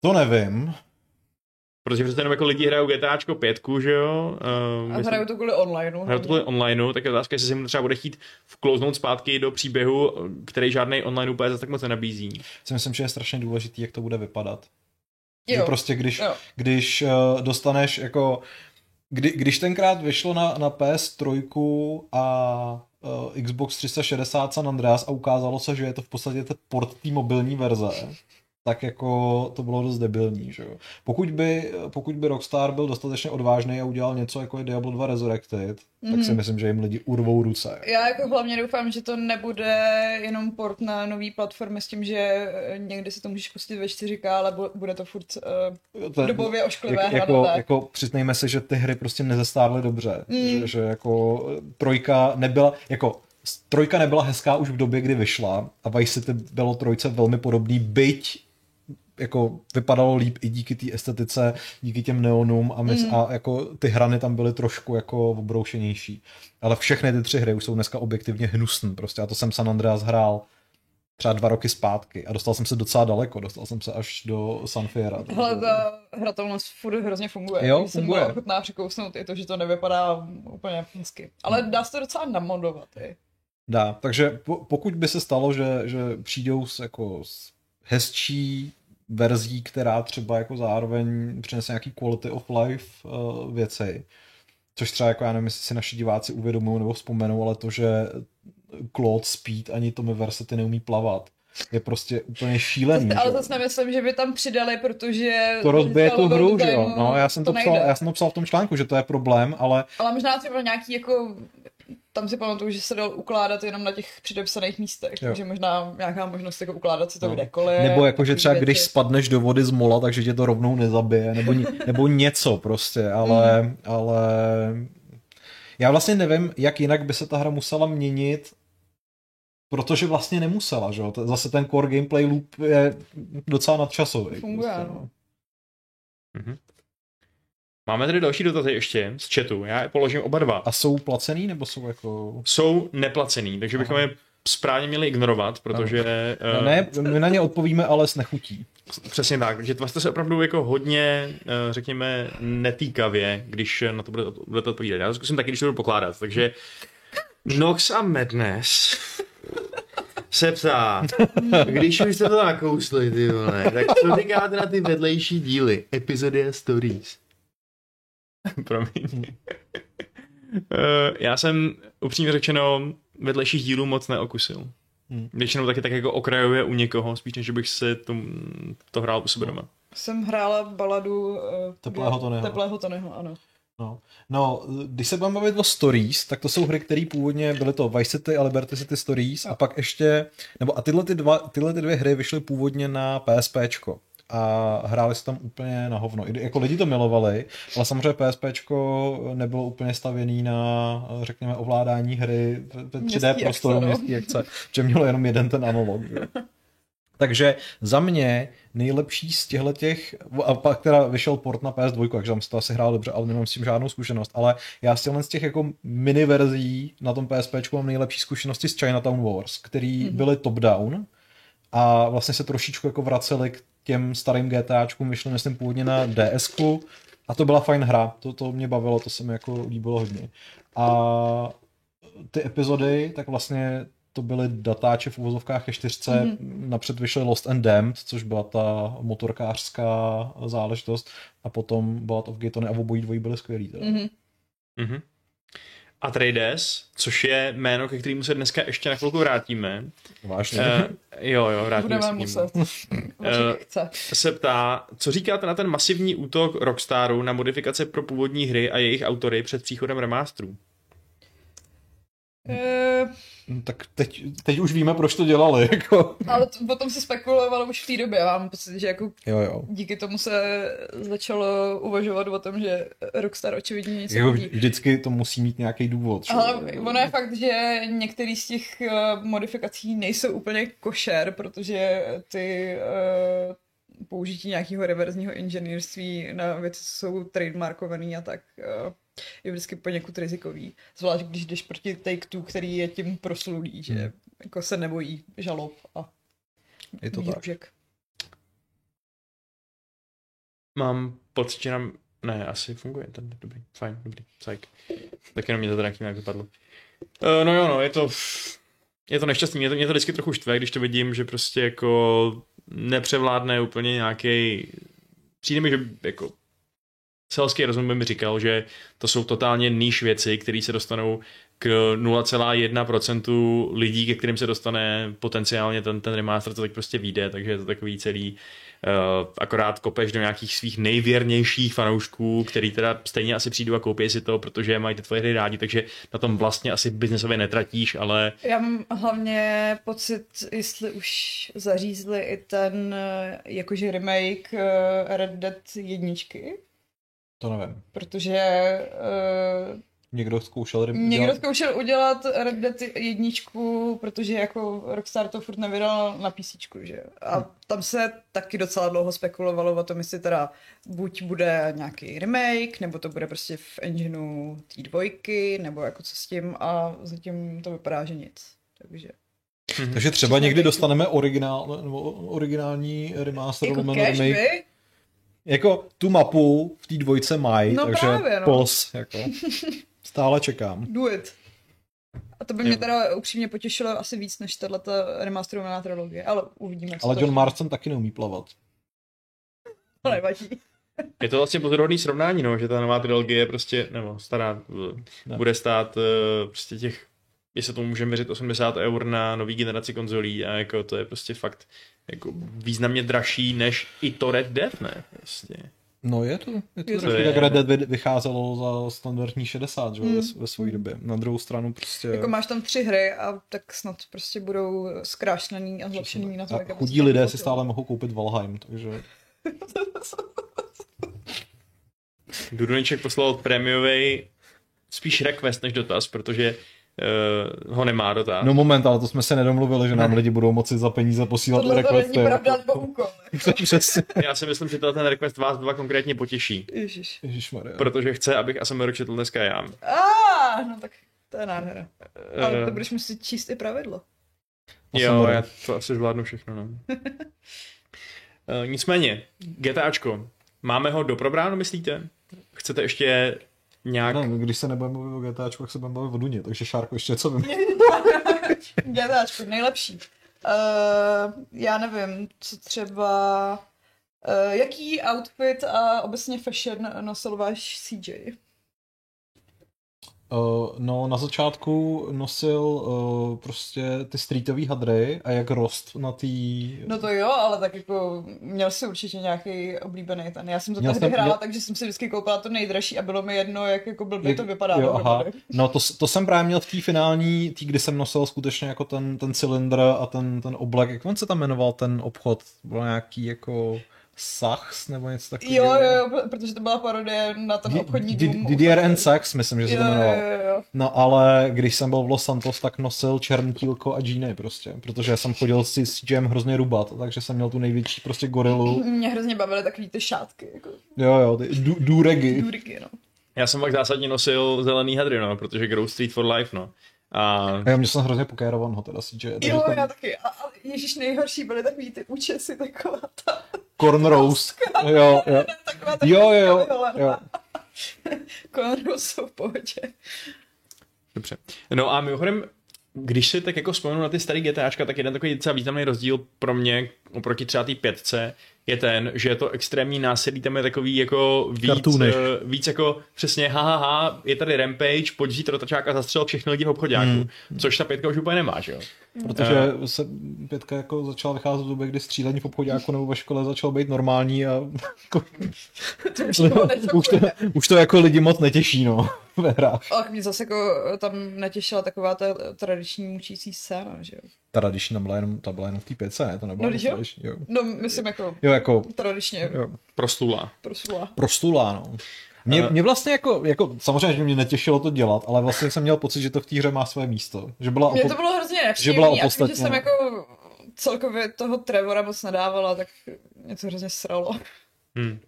To nevím. Protože přece jenom jako lidi hrajou GTAčko 5, že jo? Uh, A hrajou to kvůli online. hrajou to kvůli online, tak je otázka, jestli se jim třeba bude chtít vklouznout zpátky do příběhu, který žádný online úplně zase tak moc nenabízí. Si myslím, že je strašně důležitý, jak to bude vypadat. Že Jo. prostě když, Jo. když uh, dostaneš jako kdy, když tenkrát vyšlo na, na PS3 a uh, Xbox 360 San Andreas a ukázalo se, že je to v podstatě ten port té mobilní verze, tak jako to bylo dost debilní, že jo. Pokud by, pokud by Rockstar byl dostatečně odvážný a udělal něco jako je Diablo 2 Resurrected, mm-hmm. tak si myslím, že jim lidi urvou ruce. Já jako hlavně doufám, že to nebude jenom port na nový platformy s tím, že eh, někdy si to můžeš pustit ve 4K, ale bu- bude to furt uh, dobově ošklivé jak, jako, jako přiznejme si, že ty hry prostě nezestárly dobře. Mm. Že, že jako trojka nebyla, jako trojka nebyla hezká už v době, kdy vyšla a Vice City bylo trojce velmi podobný, byť jako vypadalo líp i díky té estetice, díky těm neonům a, mys, Mm. a jako ty hrany tam byly trošku jako obroušenější. Ale všechny ty tři hry už jsou dneska objektivně hnusný. Prostě a to jsem San Andreas hrál třeba dva roky zpátky a dostal jsem se docela daleko, dostal jsem se až do San Fiera. Hele, ta hratelnost furt hrozně funguje. Jo, Když jsem funguje. byla ochotná překousnout i to, že to nevypadá úplně hezky. Ale dá se to docela namodovat. I. Dá, takže po, pokud by se stalo, že, že přijdou s, jako, s hezčí verzí, která třeba jako zároveň přinese nějaký quality of life uh, věci, což třeba jako já nevím, jestli si naši diváci uvědomují nebo vzpomenou, ale to, že Claude Speed ani Tommy Versetti neumí plavat, je prostě úplně šílený. Ale že? zase nemyslím, že by tam přidali, protože... to rozbije tu hru, že jo? No, já jsem to, psal, nejde. já jsem to psal v tom článku, že to je problém, ale Ale možná třeba nějaký jako... Tam si pamatuju, že se dal ukládat jenom na těch předepsaných místech, Jo. takže možná nějaká možnost jako ukládat si to No. kdekoliv. Nebo jako, že třeba věci. když spadneš do vody z mola, takže tě to rovnou nezabije, nebo, ni- [laughs] nebo něco prostě, ale, Mhm. ale já vlastně nevím, jak jinak by se ta hra musela měnit, protože vlastně nemusela, že jo? Zase ten core gameplay loop je docela nadčasový. Funguje, prostě, no. Mhm. Máme tady další dotazy ještě z chatu, já je položím oba dva. A jsou placený, nebo jsou jako... Jsou neplacený, takže bychom Aha. je správně měli ignorovat, protože... eh, Ne, my na ně odpovíme, ale s nechutí. Přesně tak, takže tvařte se opravdu jako hodně, eh, řekněme, netýkavě, když na to budete, budete odpovídat. Já to zkusím taky, když to budu pokládat. Takže Nox a Madness se ptá, když už jste to nakousli, ty vole, tak co říkáte na ty vedlejší díly, epizody a stories? [laughs] Promiň. Eh, Já jsem upřímně řečeno vedlejších dílů moc neokusil. Hmm. Většinou taky tak jako okrajově u někoho, spíš než bych si to, to hrál u sebe doma. Jsem hrála baladu uh, Teplého Tonyho. Teplého Tonyho, ano. No. no, když se budeme bavit o stories, tak to jsou hry, které původně byly to Vice City a Liberty City Stories a pak ještě, nebo a tyhle, ty dva, tyhle ty dvě hry vyšly původně na PSPčko a hráli se tam úplně na hovno. I, jako lidi to milovali, ale samozřejmě PSPčko nebylo úplně stavěný na, řekněme, ovládání hry ve ve 3D Městský prostoru akce, no. městský akce, že mělo jenom jeden ten analog. Že? [laughs] Takže za mě nejlepší z těchto těch, a pak teda vyšel port na PS2, takže tam se to asi hrál dobře, ale nemám s tím žádnou zkušenost, ale já z těchto z těch jako mini verzí na tom PSP mám nejlepší zkušenosti z Chinatown Wars, který mm-hmm. byly top-down a vlastně se trošičku jako vraceli k těm starým GTAčkům, vyšly myslím původně na ds a to byla fajn hra, to, to mě bavilo, to se mi jako líbilo hodně. A ty epizody, tak vlastně to byly datáče v uvozovkách ke čtyřce, mm-hmm. napřed vyšly Lost and Damned, což byla ta motorkářská záležitost, a potom Ballad of Gay Tony a obojí dvojí byly skvělý. Teda. Mhm. Mhm. Atreides, což je jméno, ke kterému se dneska ještě na chvilku vrátíme. Vážně. Uh, jo, jo, vrátíme Budeme se muset. Eh, chce. se ptá, co říkáte na ten masivní útok Rockstaru na modifikace pro původní hry a jejich autory před příchodem remasterů? Uh, No, tak teď, teď už víme, proč to dělali. [laughs] Jako. ale to, potom se spekulovalo už v té době. Já mám pocit, že jako Jo, jo. díky tomu se začalo uvažovat o tom, že Rockstar očividně něco Jako vidí. vždycky to musí mít nějaký důvod. Ale ono je fakt, že některé z těch eh, modifikací nejsou úplně košer, protože ty uh, použití nějakého reverzního inženýrství na věci jsou trademarkovaný a tak uh, je vždycky poněkud rizikový. Zvlášť když jdeš proti Take-Two, který je tím proslulý, že Hmm. jako se nebojí žalob a Je to tak. výhružek. Mám pocit, že nám... Ne, asi funguje ten dobrý, fajn, dobrý, psych. Tak jenom mě to teda nějak vypadlo. Uh, no jo, no, je to... Je to nešťastný, mě to, mě to vždycky trochu štve, když to vidím, že prostě jako nepřevládne úplně nějaký. Přijde mi, že jako selský rozum by mi říkal, že to jsou totálně níž věci, které se dostanou k 0,1% lidí, ke kterým se dostane potenciálně ten, ten remaster, to tak prostě vyjde, takže je to takový celý uh, akorát kopeš do nějakých svých nejvěrnějších fanoušků, který teda stejně asi přijdou a koupí si to, protože mají ty tvoje hry rádi, takže na tom vlastně asi biznesově netratíš, ale Já mám hlavně pocit, jestli už zařízli i ten eh, jakože remake eh, Red Dead jedničky, To nevím. protože uh, Někdo zkoušel rem- někdo dělat- zkoušel udělat Red Dead jedničku, protože jako Rockstar to furt nevydal na PC, že? A tam se taky docela dlouho spekulovalo o tom, jestli teda buď bude nějaký remake, nebo to bude prostě v engineu té dvojky, nebo jako co s tím a zatím to vypadá, že nic. Takže Takže třeba někdy dostaneme originál, nebo originální remaster jako remake. Jako tu mapu v té dvojce mají, No takže právě, no. pos, jako. [laughs] Stále čekám. Do it. A to by mě teda upřímně potěšilo asi víc než tato remasterovaná trilogie, ale uvidíme. Ale John. Marston taky neumí plavat. To nevadí. [laughs] Je to vlastně pozoruhodný srovnání, no, že ta nová trilogie je prostě, nebo stará, Ne. bude stát eh, prostě těch, jestli tomu můžeme věřit, 80 eur na nový generaci konzolí a jako to je prostě fakt jako významně dražší než i to Red Dead, ne? Prostě. No je to, je to Je to- je- jak Red Dead vy- vycházelo za standardní 60, že? Hmm. Ve, ve své době. Na druhou stranu prostě... Jako máš tam tři hry a tak snad prostě budou zkrášlený a zlepšený na to, a jak chudí se to lidé si stále mohou koupit Valheim, takže... Dudoniček poslal prémiový spíš request než dotaz, protože uh, ho nemá dotaz. No moment, ale to jsme se nedomluvili, že nám lidi budou moci za peníze posílat Tohle to requesty. není pravda, nebo úkol. [laughs] Já si myslím, že ten request vás dva konkrétně potěší, Ježiš. Ježišmarja. protože chce, abych ASMR četl dneska já. A, no tak to je nádhera. Ale Eh, to budeš muset číst i pravidlo. Jo, já to asi zvládnu všechno, no. [laughs] Eh, Nicméně, GTAčko, máme ho doprobráno, myslíte? Chcete ještě nějak... No, když se nebudeme mluvit o GTAčku, tak se budeme bavit o Duně, takže Šárko ještě co vím. [laughs] GTAčko, nejlepší. Uh, já nevím, co třeba... Uh, jaký outfit a obecně fashion nosil váš CJ? Uh, no, na začátku nosil uh, prostě ty streetové hadry a jak rost na tý... No to jo, ale tak jako měl si určitě nějaký oblíbený ten. Já jsem to Měl tehdy jsem- hrála, měl- takže jsem si vždycky koupila to nejdražší a bylo mi jedno, jak jako blbě to vypadá. Jo, aha. No to, to jsem právě měl v té finální, tý, kdy jsem nosil skutečně jako ten, ten cylindr a ten, ten oblek, jak on se tam jmenoval ten obchod, byl nějaký jako Sachs nebo něco takového. Jo, jo, jo, protože to byla parodie na ten obchodní D- dům. D- Didier and Sachs, myslím, že se to jmenoval. jo, jo, jo. No ale když jsem byl v Los Santos, tak nosil černtílko a džíny prostě, protože jsem chodil si s CJem hrozně rubat, takže jsem měl tu největší prostě gorilu. Mě hrozně bavily takový ty šátky, jako Jo, jo, ty duregy. důriky, no. Já jsem pak zásadně nosil zelený hadry, no, protože Grow Street for Life, no. A A já mě jsem hrozně pokérovan ho teda CJ. Jo, tam- já taky. A, a ježíš nejhorší byly takový ty účesy, taková ta, Cornrows. Jo, jo. taková ta Jo, jo, jo. [laughs] jo. Cornrows jsou v pohodě. Dobře. No a mimochodem, když si tak jako vzpomenu na ty staré GTAčka, tak jeden takový docela významný rozdíl pro mě oproti třeba té pětce je ten, že to extrémní násilí tam je takový jako víc, eh, víc jako přesně ha, ha, ha, je tady rampage, pojď vzít rotačák a zastřel všechny lidi v obchodáku, hmm. což ta pětka už úplně nemá, že jo? Protože se pětka jako začala vycházet v době, kdy střílení v obchodě jako nebo ve škole začalo být normální a [laughs] jako, To už to, už to jako lidi moc netěší, no, [laughs] ve hrách. Ale mě zase jako tam netěšila taková ta tradiční mučící scéna, že jo? Tradiční tam byla jenom, ta byla jenom v té pětce, ne? To nebyla No, jo? tradiční, jo. No, myslím jako Jo, jako tradičně jo. Proslula. proslula. prostula, no. Mě, A- mě vlastně jako, jako, samozřejmě, že mě netěšilo to dělat, ale vlastně jsem měl pocit, že to v té hře má své místo. Že byla opo- to bylo hrozně že nepříjemný že opodstatněna. jsem jako celkově toho Trevora moc nadávala, tak mě to hrozně sralo. Hmm.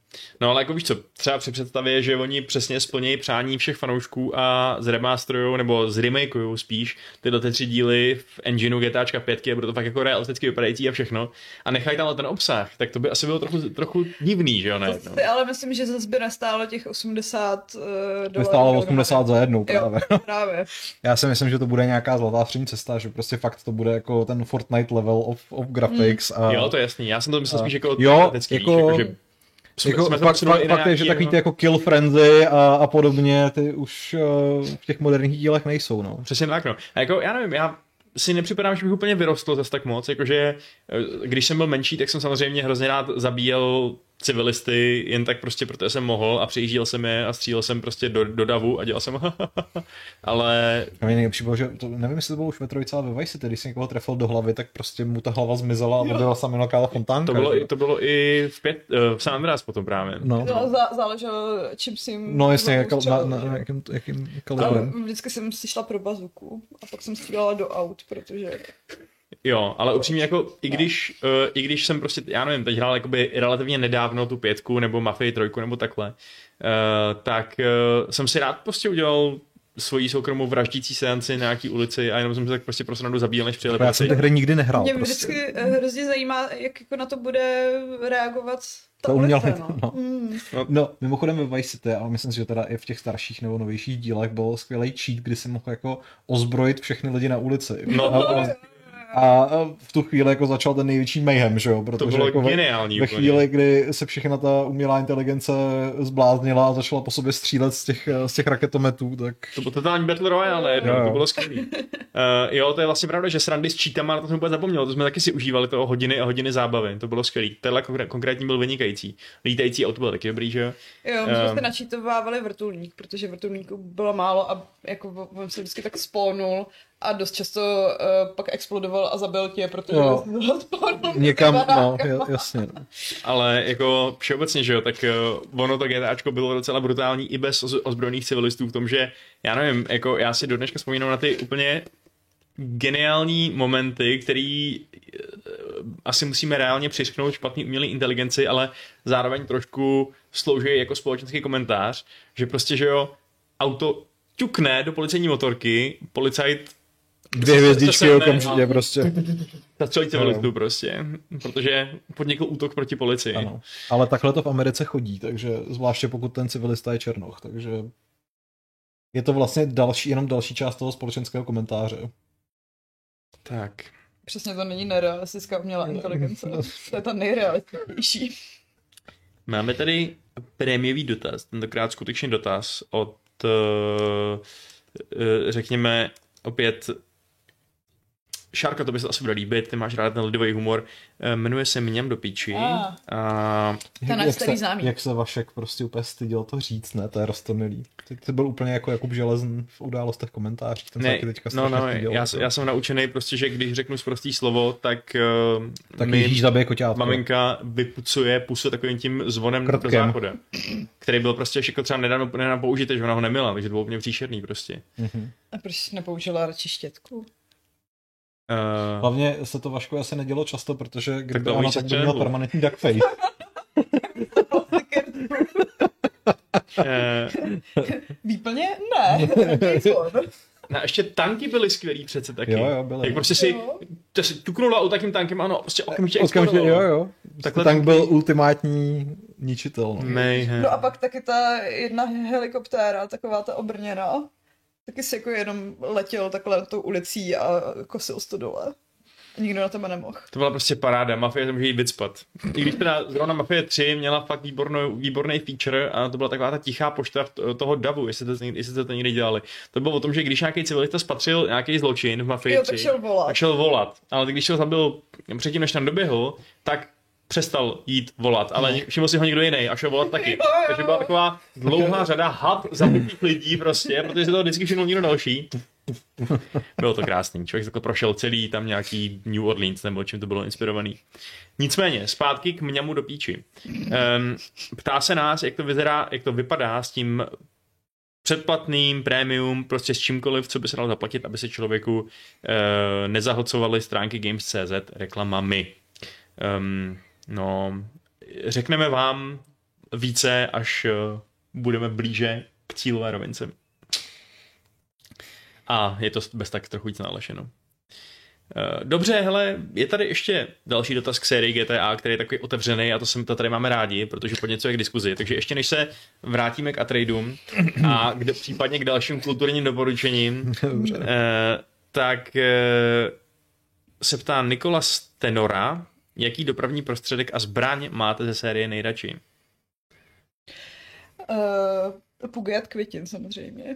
No ale jako víš co, třeba při představě, že oni přesně splnějí přání všech fanoušků a zremasterujou nebo zremakujou spíš tyhle ty tři díly v engineu GTAčka 5 a bude to fakt jako realisticky vypadající a všechno a nechají tam ten obsah, tak to by asi bylo trochu, trochu divný, že jo, ne? To si ale myslím, že zase by nestálo těch 80 uh, to dolarů. stálo 80 za jednou právě. Jo, [laughs] právě. Já si myslím, že to bude nějaká zlatá střední cesta, že prostě fakt to bude jako ten Fortnite level of, of graphics. A, Jo, to je jasný, já jsem to myslel a- spíš jako jo, jako- víš, že jsme, jako, jsme i na fakt je, že takový ty jako kill frenzy a, a podobně, ty už uh, v těch moderních dílech nejsou, no. Přesně tak, no. A jako, já nevím, já si nepřipadám, že bych úplně vyrostl zase tak moc, jakože eh, když jsem byl menší, tak jsem samozřejmě hrozně rád zabíjel civilisty jen tak prostě, protože jsem mohl a přejížděl jsem je a střílel jsem prostě do, do davu a dělal jsem [laughs] ale A mě nejlepší bylo, že to, nevím, jestli to bylo už ve trojce, ale ve Vice City, když jsem někoho trefil do hlavy, tak prostě mu ta hlava zmizela a byla sam nějaká fontánka. to bylo, že? i, to bylo i v, pět, eh, v San Andreas potom právě. No, No, zá, záleželo, čím si jim no jasně, jak, na, na, na, jakým, jakým kalibrem. vždycky jsem si šla pro bazuku a pak jsem střílela do aut, protože Jo, ale upřímně jako, i když, uh, i když jsem prostě, já nevím, teď hrál jakoby relativně nedávno tu pětku nebo Mafii trojku nebo takhle, uh, tak uh, jsem si rád prostě udělal svoji soukromou vraždící seanci na nějaký ulici a jenom jsem se tak prostě pro srandu zabíjel, než přijeli Já jsem ty hry nikdy nehrál. mě prostě. vždycky hrozně zajímá, jak jako na to bude reagovat ta Ta ulice, umělá- [laughs] no. no. Mm. No, mimochodem ve Vice City, ale myslím si, že teda i v těch starších nebo novějších dílech byl skvělý cheat, kdy si mohl jako ozbrojit všechny lidi na ulici. No. a, a, a v tu chvíli jako začal ten největší mayhem, že jo? Protože To bylo jako ve- geniální Ve úplně. chvíli, kdy se všechna ta umělá inteligence zbláznila a začala po sobě střílet z těch, z těch raketometů, tak... To byl totální Battle Royale, najednou, Jo, jo. to bylo skvělý. Uh, [laughs] jo, to je vlastně pravda, že srandy s cheatama, na to jsem úplně zapomněl, to jsme taky si užívali toho hodiny a hodiny zábavy, to bylo skvělý. Tenhle konkr- konkrétní byl vynikající. Lítající auto byl taky dobrý, že jo? Jo, my jsme um, načítovávali vrtulník, protože vrtulníků bylo málo a jako on se vždycky tak spónul a dost často uh, pak explodoval a zabil tě, protože spónul [laughs] Někam, no, jasně. No. Ale jako všeobecně, že jo, tak uh, ono to GTAčko bylo docela brutální i bez oz- ozbrojených civilistů v tom, že já nevím, jako já si do dneška vzpomínám na ty úplně geniální momenty, který eh, asi musíme reálně přišknout špatný umělý inteligenci, ale zároveň trošku slouží jako společenský komentář, že prostě, že jo, auto ťukne do policejní motorky, policajt Dvě hvězdičky okamžitě ne, prostě. zastřelí civilistu prostě, protože podnikl útok proti policii. Ano. Ale takhle to v Americe chodí, takže zvláště pokud ten civilista je černoch, takže je to vlastně další, jenom další část toho společenského komentáře. Tak. Přesně to není nerealistická umělá inteligence. [laughs] To je ta nejrealističnější. Máme tady prémiový dotaz, tentokrát skutečně dotaz od, uh, uh, řekněme, opět Šárka, to by se asi bude líbit, ty máš rád ten lidový humor. Eh, Jmenuje se Mňam do píči. Ah. A To náš jak, starý se, známý. jak se Vašek prostě úplně styděl to říct, ne, to je rostomilý. Ty, ty byl úplně jako Jakub Železn v událostech komentářích, ten se ne, taky teďka no, no, styděl. já, já, jsem naučený prostě, že když řeknu prostý slovo, tak, uh, tak mi Ježíš zabije koťátko. maminka vypucuje pusu takovým tím zvonem Krtkem. do záchoda, který byl prostě jako třeba nedávno, nedávno použitý, že ona ho neměla, takže to bylo úplně příšerný prostě. Mhm. A proč jsi nepoužila radši štětku? Uh, Hlavně se to Vašku asi nedělo často, protože kdyby to ona oni tak by měl permanentní duckface. uh, Výplně ne. No, ještě tanky byly skvělý přece taky. Jo, jo, byly. Jak prostě si, Jo. to si tuknula u takým tankem, ano, prostě okamžitě Okamžitě, jo, jo. Takhle tank byl ultimátní ničitel. No. Mayhem. No a pak taky ta jedna helikoptéra, taková ta obrněná, taky si jako jenom letěl takhle tou ulicí a kosil to dole. Nikdo na tebe nemohl. To byla prostě paráda, Mafie to může jít vycpat. I když teda zrovna Mafie 3 měla fakt výbornou, výborný feature a to byla taková ta tichá pošta toho davu, jestli to, jestli to, to někdy dělali. To bylo o tom, že když nějaký civilista spatřil nějaký zločin v Mafii Jo, 3, tak šel volat. tak šel volat. Ale když ho zabil předtím, než tam doběhl, tak přestal jít volat, ale no. všiml si ho někdo jiný a šel volat taky. Takže byla taková dlouhá řada had zabitých lidí prostě, protože se to vždycky všiml někdo další. Bylo to krásný. Člověk takhle prošel celý tam nějaký New Orleans, nebo čím to bylo inspirovaný. Nicméně, zpátky k mňamu do píči. Um, ptá se nás, jak to vyzerá, jak to vypadá s tím předplatným, prémium, prostě s čímkoliv, co by se dalo zaplatit, aby se člověku uh, nezahlcovaly stránky Games.cz reklamami. Um, no, řekneme vám více, až uh, budeme blíže k cílové rovince. A je to bez tak trochu víc nalešeno. Eh, Dobře, hele, je tady ještě další dotaz k sérii GTA, který je takový otevřený a to, jsem, to tady máme rádi, protože pod něco je k diskuzi. Takže ještě než se vrátíme k Atreidům a k, případně k dalším kulturním doporučením, Dobře. eh, tak eh, se ptá Nikolas Tenora, jaký dopravní prostředek a zbraň máte ze série nejradši? Uh, Pugiat květin samozřejmě.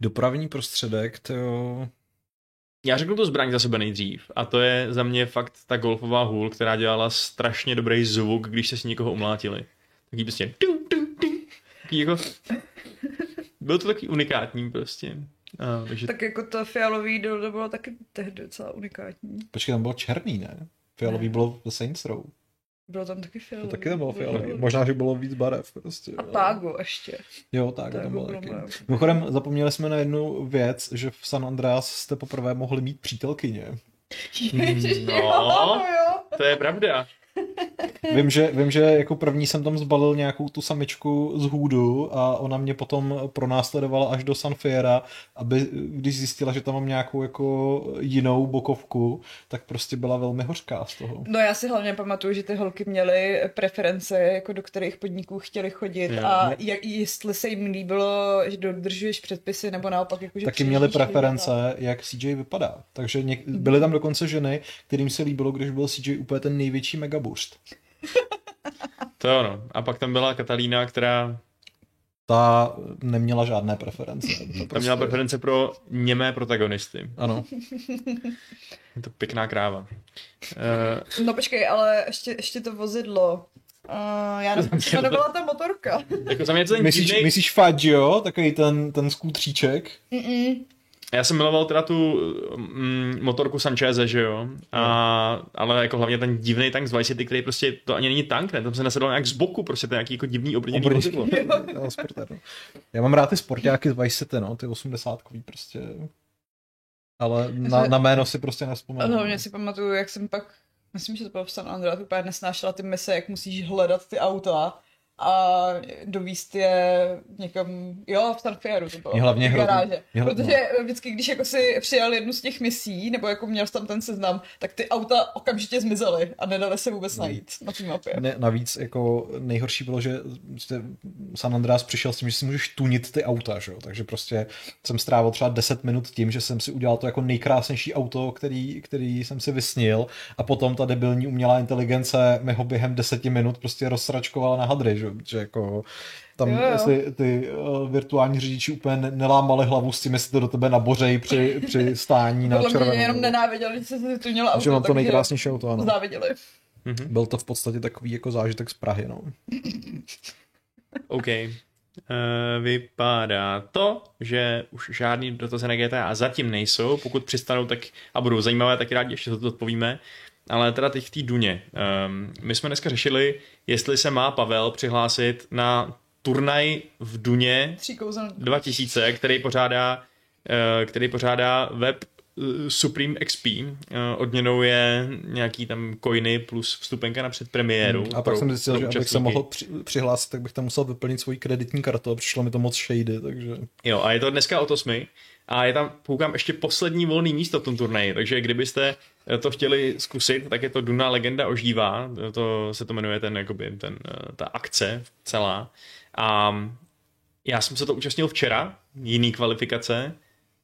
Dopravní prostředek, to jo. Já řeknu tu zbraň za sebe nejdřív a to je za mě fakt ta golfová hůl, která dělala strašně dobrý zvuk, když se s někoho umlátili. Taký prostě tum, tum, tum. Taký jako... Byl to takový unikátní prostě. A, takže Tak jako to fialový dildo bylo taky tehdy docela unikátní. Počkej, tam bylo černý, ne? Fialový Ne. bylo ve Saints Row. Bylo tam taky To fialový. taky tam bylo fialový. Bylo- Možná, že bylo víc barev prostě. A ale- Pago ještě. Jo, tak, tam bylo bylo taky. Mimochodem, zapomněli jsme na jednu věc, že v San Andreas jste poprvé mohli mít přítelkyně. Ježiš, No. jo, jo. to je pravda. [laughs] Vím, že, vím, že jako první jsem tam zbalil nějakou tu samičku z hůdu a ona mě potom pronásledovala až do San Fiera, aby když zjistila, že tam mám nějakou jako jinou bokovku, tak prostě byla velmi hořká z toho. No já si hlavně pamatuju, že ty holky měly preference, jako do kterých podniků chtěli chodit Jo. a jak, jestli se jim líbilo, že dodržuješ předpisy, nebo naopak jako, že Taky přijíždíš preference, jak CJ vypadá. Takže něk- byly tam dokonce ženy, kterým se líbilo, když byl CJ úplně ten největší megaburst. [laughs] To jo, no. A pak tam byla Katalína, která Ta neměla žádné preference. To tam prostě- měla preference pro němé protagonisty. Ano. Je to pěkná kráva. Uh. No počkej, ale ještě, ještě to vozidlo. Uh, já nevím, se jmenovala ta motorka. jako za mě to ten Myslíš, myslíš Fagio, takový ten, ten skútříček? Mm-mm. Já jsem miloval teda tu mm, motorku Sancheze, že jo? A, ale jako hlavně ten divný tank z Vice City, který prostě, to ani není tank, ne? Tam se nasedl nějak z boku, prostě to je nějaký jako divný obrněný vozidlo. Jo, [laughs] sporter, no. Já mám rád ty sportáky z Vice City, no, ty 80 prostě. Ale na, na jméno si prostě nespomenu. hlavně si pamatuju, jak jsem pak, myslím, že to bylo v San Andreas, úplně nesnášela ty mise, jak musíš hledat ty auta a dovíst je někam, jo, v San Fieru to bylo, Mě hlavně v garáže. mě hla- Protože vždycky, když jako si přijal jednu z těch misí, nebo jako měl tam ten seznam, tak ty auta okamžitě zmizely a nedali se vůbec najít na té mapě. Ne, navíc jako nejhorší bylo, že prostě San Andreas přišel s tím, že si můžeš tunit ty auta, že jo? takže prostě jsem strávil třeba 10 minut tím, že jsem si udělal to jako nejkrásnější auto, který, který jsem si vysnil a potom ta debilní umělá inteligence mi ho během 10 minut prostě rozsračkovala na hadry, že, že jako tam Jo, jo. jestli ty uh, virtuální řidiči úplně ne- nelámali hlavu s tím, jestli to do tebe nabořej při, při [laughs] stání na Podle mě červenou. jenom nenáviděli, že se tu měla auto, že mám to nejkrásnější auto, ano. Záviděli. Byl to v podstatě takový jako zážitek z Prahy, no. [laughs] OK. Uh, vypadá to, že už žádný dotazy na GTA zatím nejsou. Pokud přistanou tak a budou zajímavé, tak rádi ještě to odpovíme. Ale teda teď v té Duně. Um, my jsme dneska řešili, jestli se má Pavel přihlásit na turnaj v Duně Tří kouzel. 2000, který pořádá, eh, který pořádá web eh, Supreme XP. Eh, Odměnou je nějaký tam coiny plus vstupenka na předpremiéru. A pak jsem zjistil, že abych se mohl při, přihlásit, tak bych tam musel vyplnit svoji kreditní kartu a přišlo mi to moc shady, takže... Jo, a je to dneska o osmi a je tam, koukám, ještě poslední volný místo v tom turnaji, takže kdybyste to chtěli zkusit, tak je to Duna Legenda ožívá, to se to jmenuje ten, jakoby, ten, eh, ta akce celá. A já jsem se to účastnil včera, jiný kvalifikace,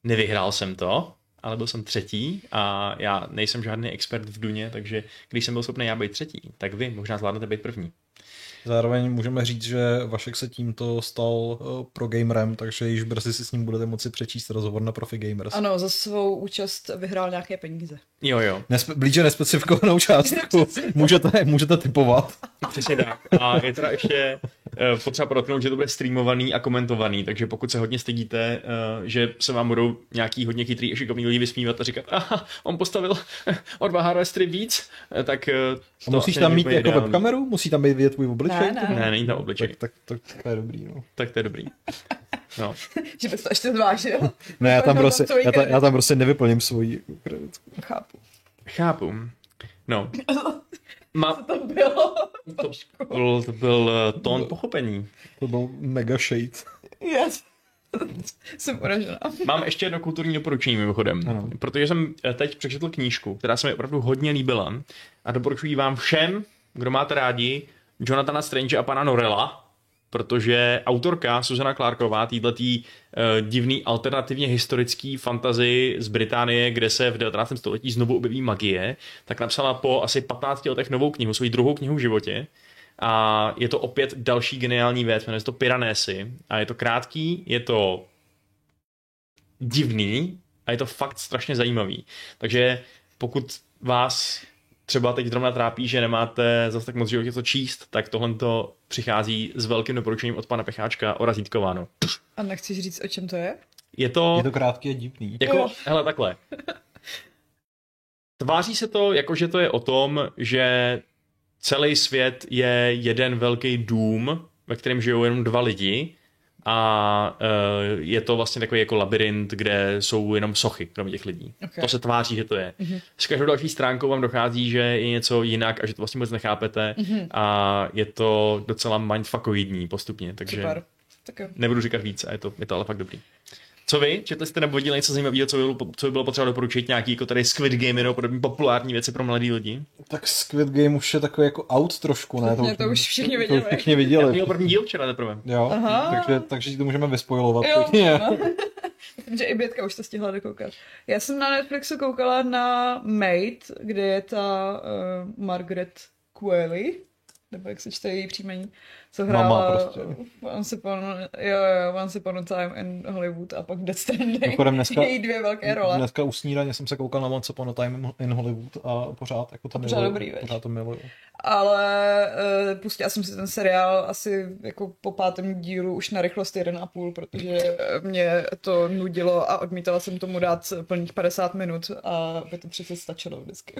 nevyhrál jsem to, ale byl jsem třetí a já nejsem žádný expert v Duně, takže když jsem byl schopný já být třetí, tak vy možná zvládnete být první. Zároveň můžeme říct, že Vašek se tímto stal uh, pro gamerem, takže již brzy si s ním budete moci přečíst rozhovor na Profi Gamers. Ano, za svou účast vyhrál nějaké peníze. Jo, jo. Nespe- blíže nespecifikovanou částku. [laughs] můžete, můžete typovat. Přesně tak. A je teda ještě potřeba podotknout, že to bude streamovaný a komentovaný, takže pokud se hodně stydíte, uh, že se vám budou nějaký hodně chytrý a šikovný lidi vysmívat a říkat, aha, on postavil [laughs] o dva harvestry víc, eh, tak uh, A musíš tam mít jako webkameru? Musí tam být vidět tvůj obličej? Ne, ne. Ne, není tam obličej. Tak, tak, tak, to je dobrý, no. Tak to je dobrý. No. [laughs] Že bys to ještě zvážil. [laughs] Ne, já tam, prostě, to já, ta, já tam prostě nevyplním svoji kreditku. Chápu. Chápu. No. Ma, Co to bylo? [laughs] to, byl, to byl eh, tón pochopení. To byl mega shade. Yes. [laughs] Jsem uražená. Mám ještě jedno kulturní doporučení mimochodem, Ano. protože jsem eh, teď přečetl knížku, která se mi opravdu hodně líbila a doporučuji vám všem, kdo máte rádi Jonathana Strange a pana Norella, protože autorka Susana Clarková, týhletý uh, divný alternativně historický fantazy z Británie, kde se v 19. století znovu objeví magie, tak napsala po asi 15 letech novou knihu, svoji druhou knihu v životě. A je to opět další geniální věc, jmenuje se to Piranesi. A je to krátký, je to divný a je to fakt strašně zajímavý. Takže pokud vás třeba teď zrovna trápí, že nemáte zase tak moc životě co číst, tak tohle to přichází s velkým doporučením od pana Pecháčka o razítkováno. A nechceš říct, o čem to je? Je to, Je to krátký a divný. jako, Jo. hele, takhle. [laughs] Tváří se to, jako že to je o tom, že celý svět je jeden velký dům, ve kterém žijou jenom dva lidi a uh, je to vlastně takový jako labirint, kde jsou jenom sochy, kromě těch lidí. Okay. To se tváří, že to je. Mm-hmm. S každou další stránkou vám dochází, že je něco jinak a že to vlastně moc nechápete mm-hmm. a je to docela mindfuckoidní postupně, takže Super. Tak jo. nebudu říkat víc a je to, je to ale fakt dobrý. Co vy? Četli jste nebo viděli něco zajímavého, co by bylo, co by bylo potřeba doporučit? Nějaký jako tady Squid Game nebo podobně populární věci pro mladý lidi? Tak Squid Game už je takový jako out trošku, ne? Přesně, to už všichni to viděli. už všichni Já viděli. měl první díl včera teprve. Jo, Aha. takže, takže to můžeme vyspojovat. Jo, pěkně. no. [laughs] Že i Bětka už to stihla dokoukat. Já jsem na Netflixu koukala na Maid, kde je ta uh, Margaret Qualley, nebo jak se čte její příjmení, co Mama hrála prostě. Once Upon, jo, jo, Once Upon a Time in Hollywood a pak Death Stranding. Dneska- její dvě velké role. Dneska u snídaně jsem se koukal na Once Upon a Time in Hollywood a pořád jako to pořád miluju. dobrý, pořád to miluju. Ale uh, pustila jsem si ten seriál asi jako po pátém dílu už na rychlost 1,5, protože mě to nudilo a odmítala jsem tomu dát plných 50 minut a by to přece stačilo vždycky.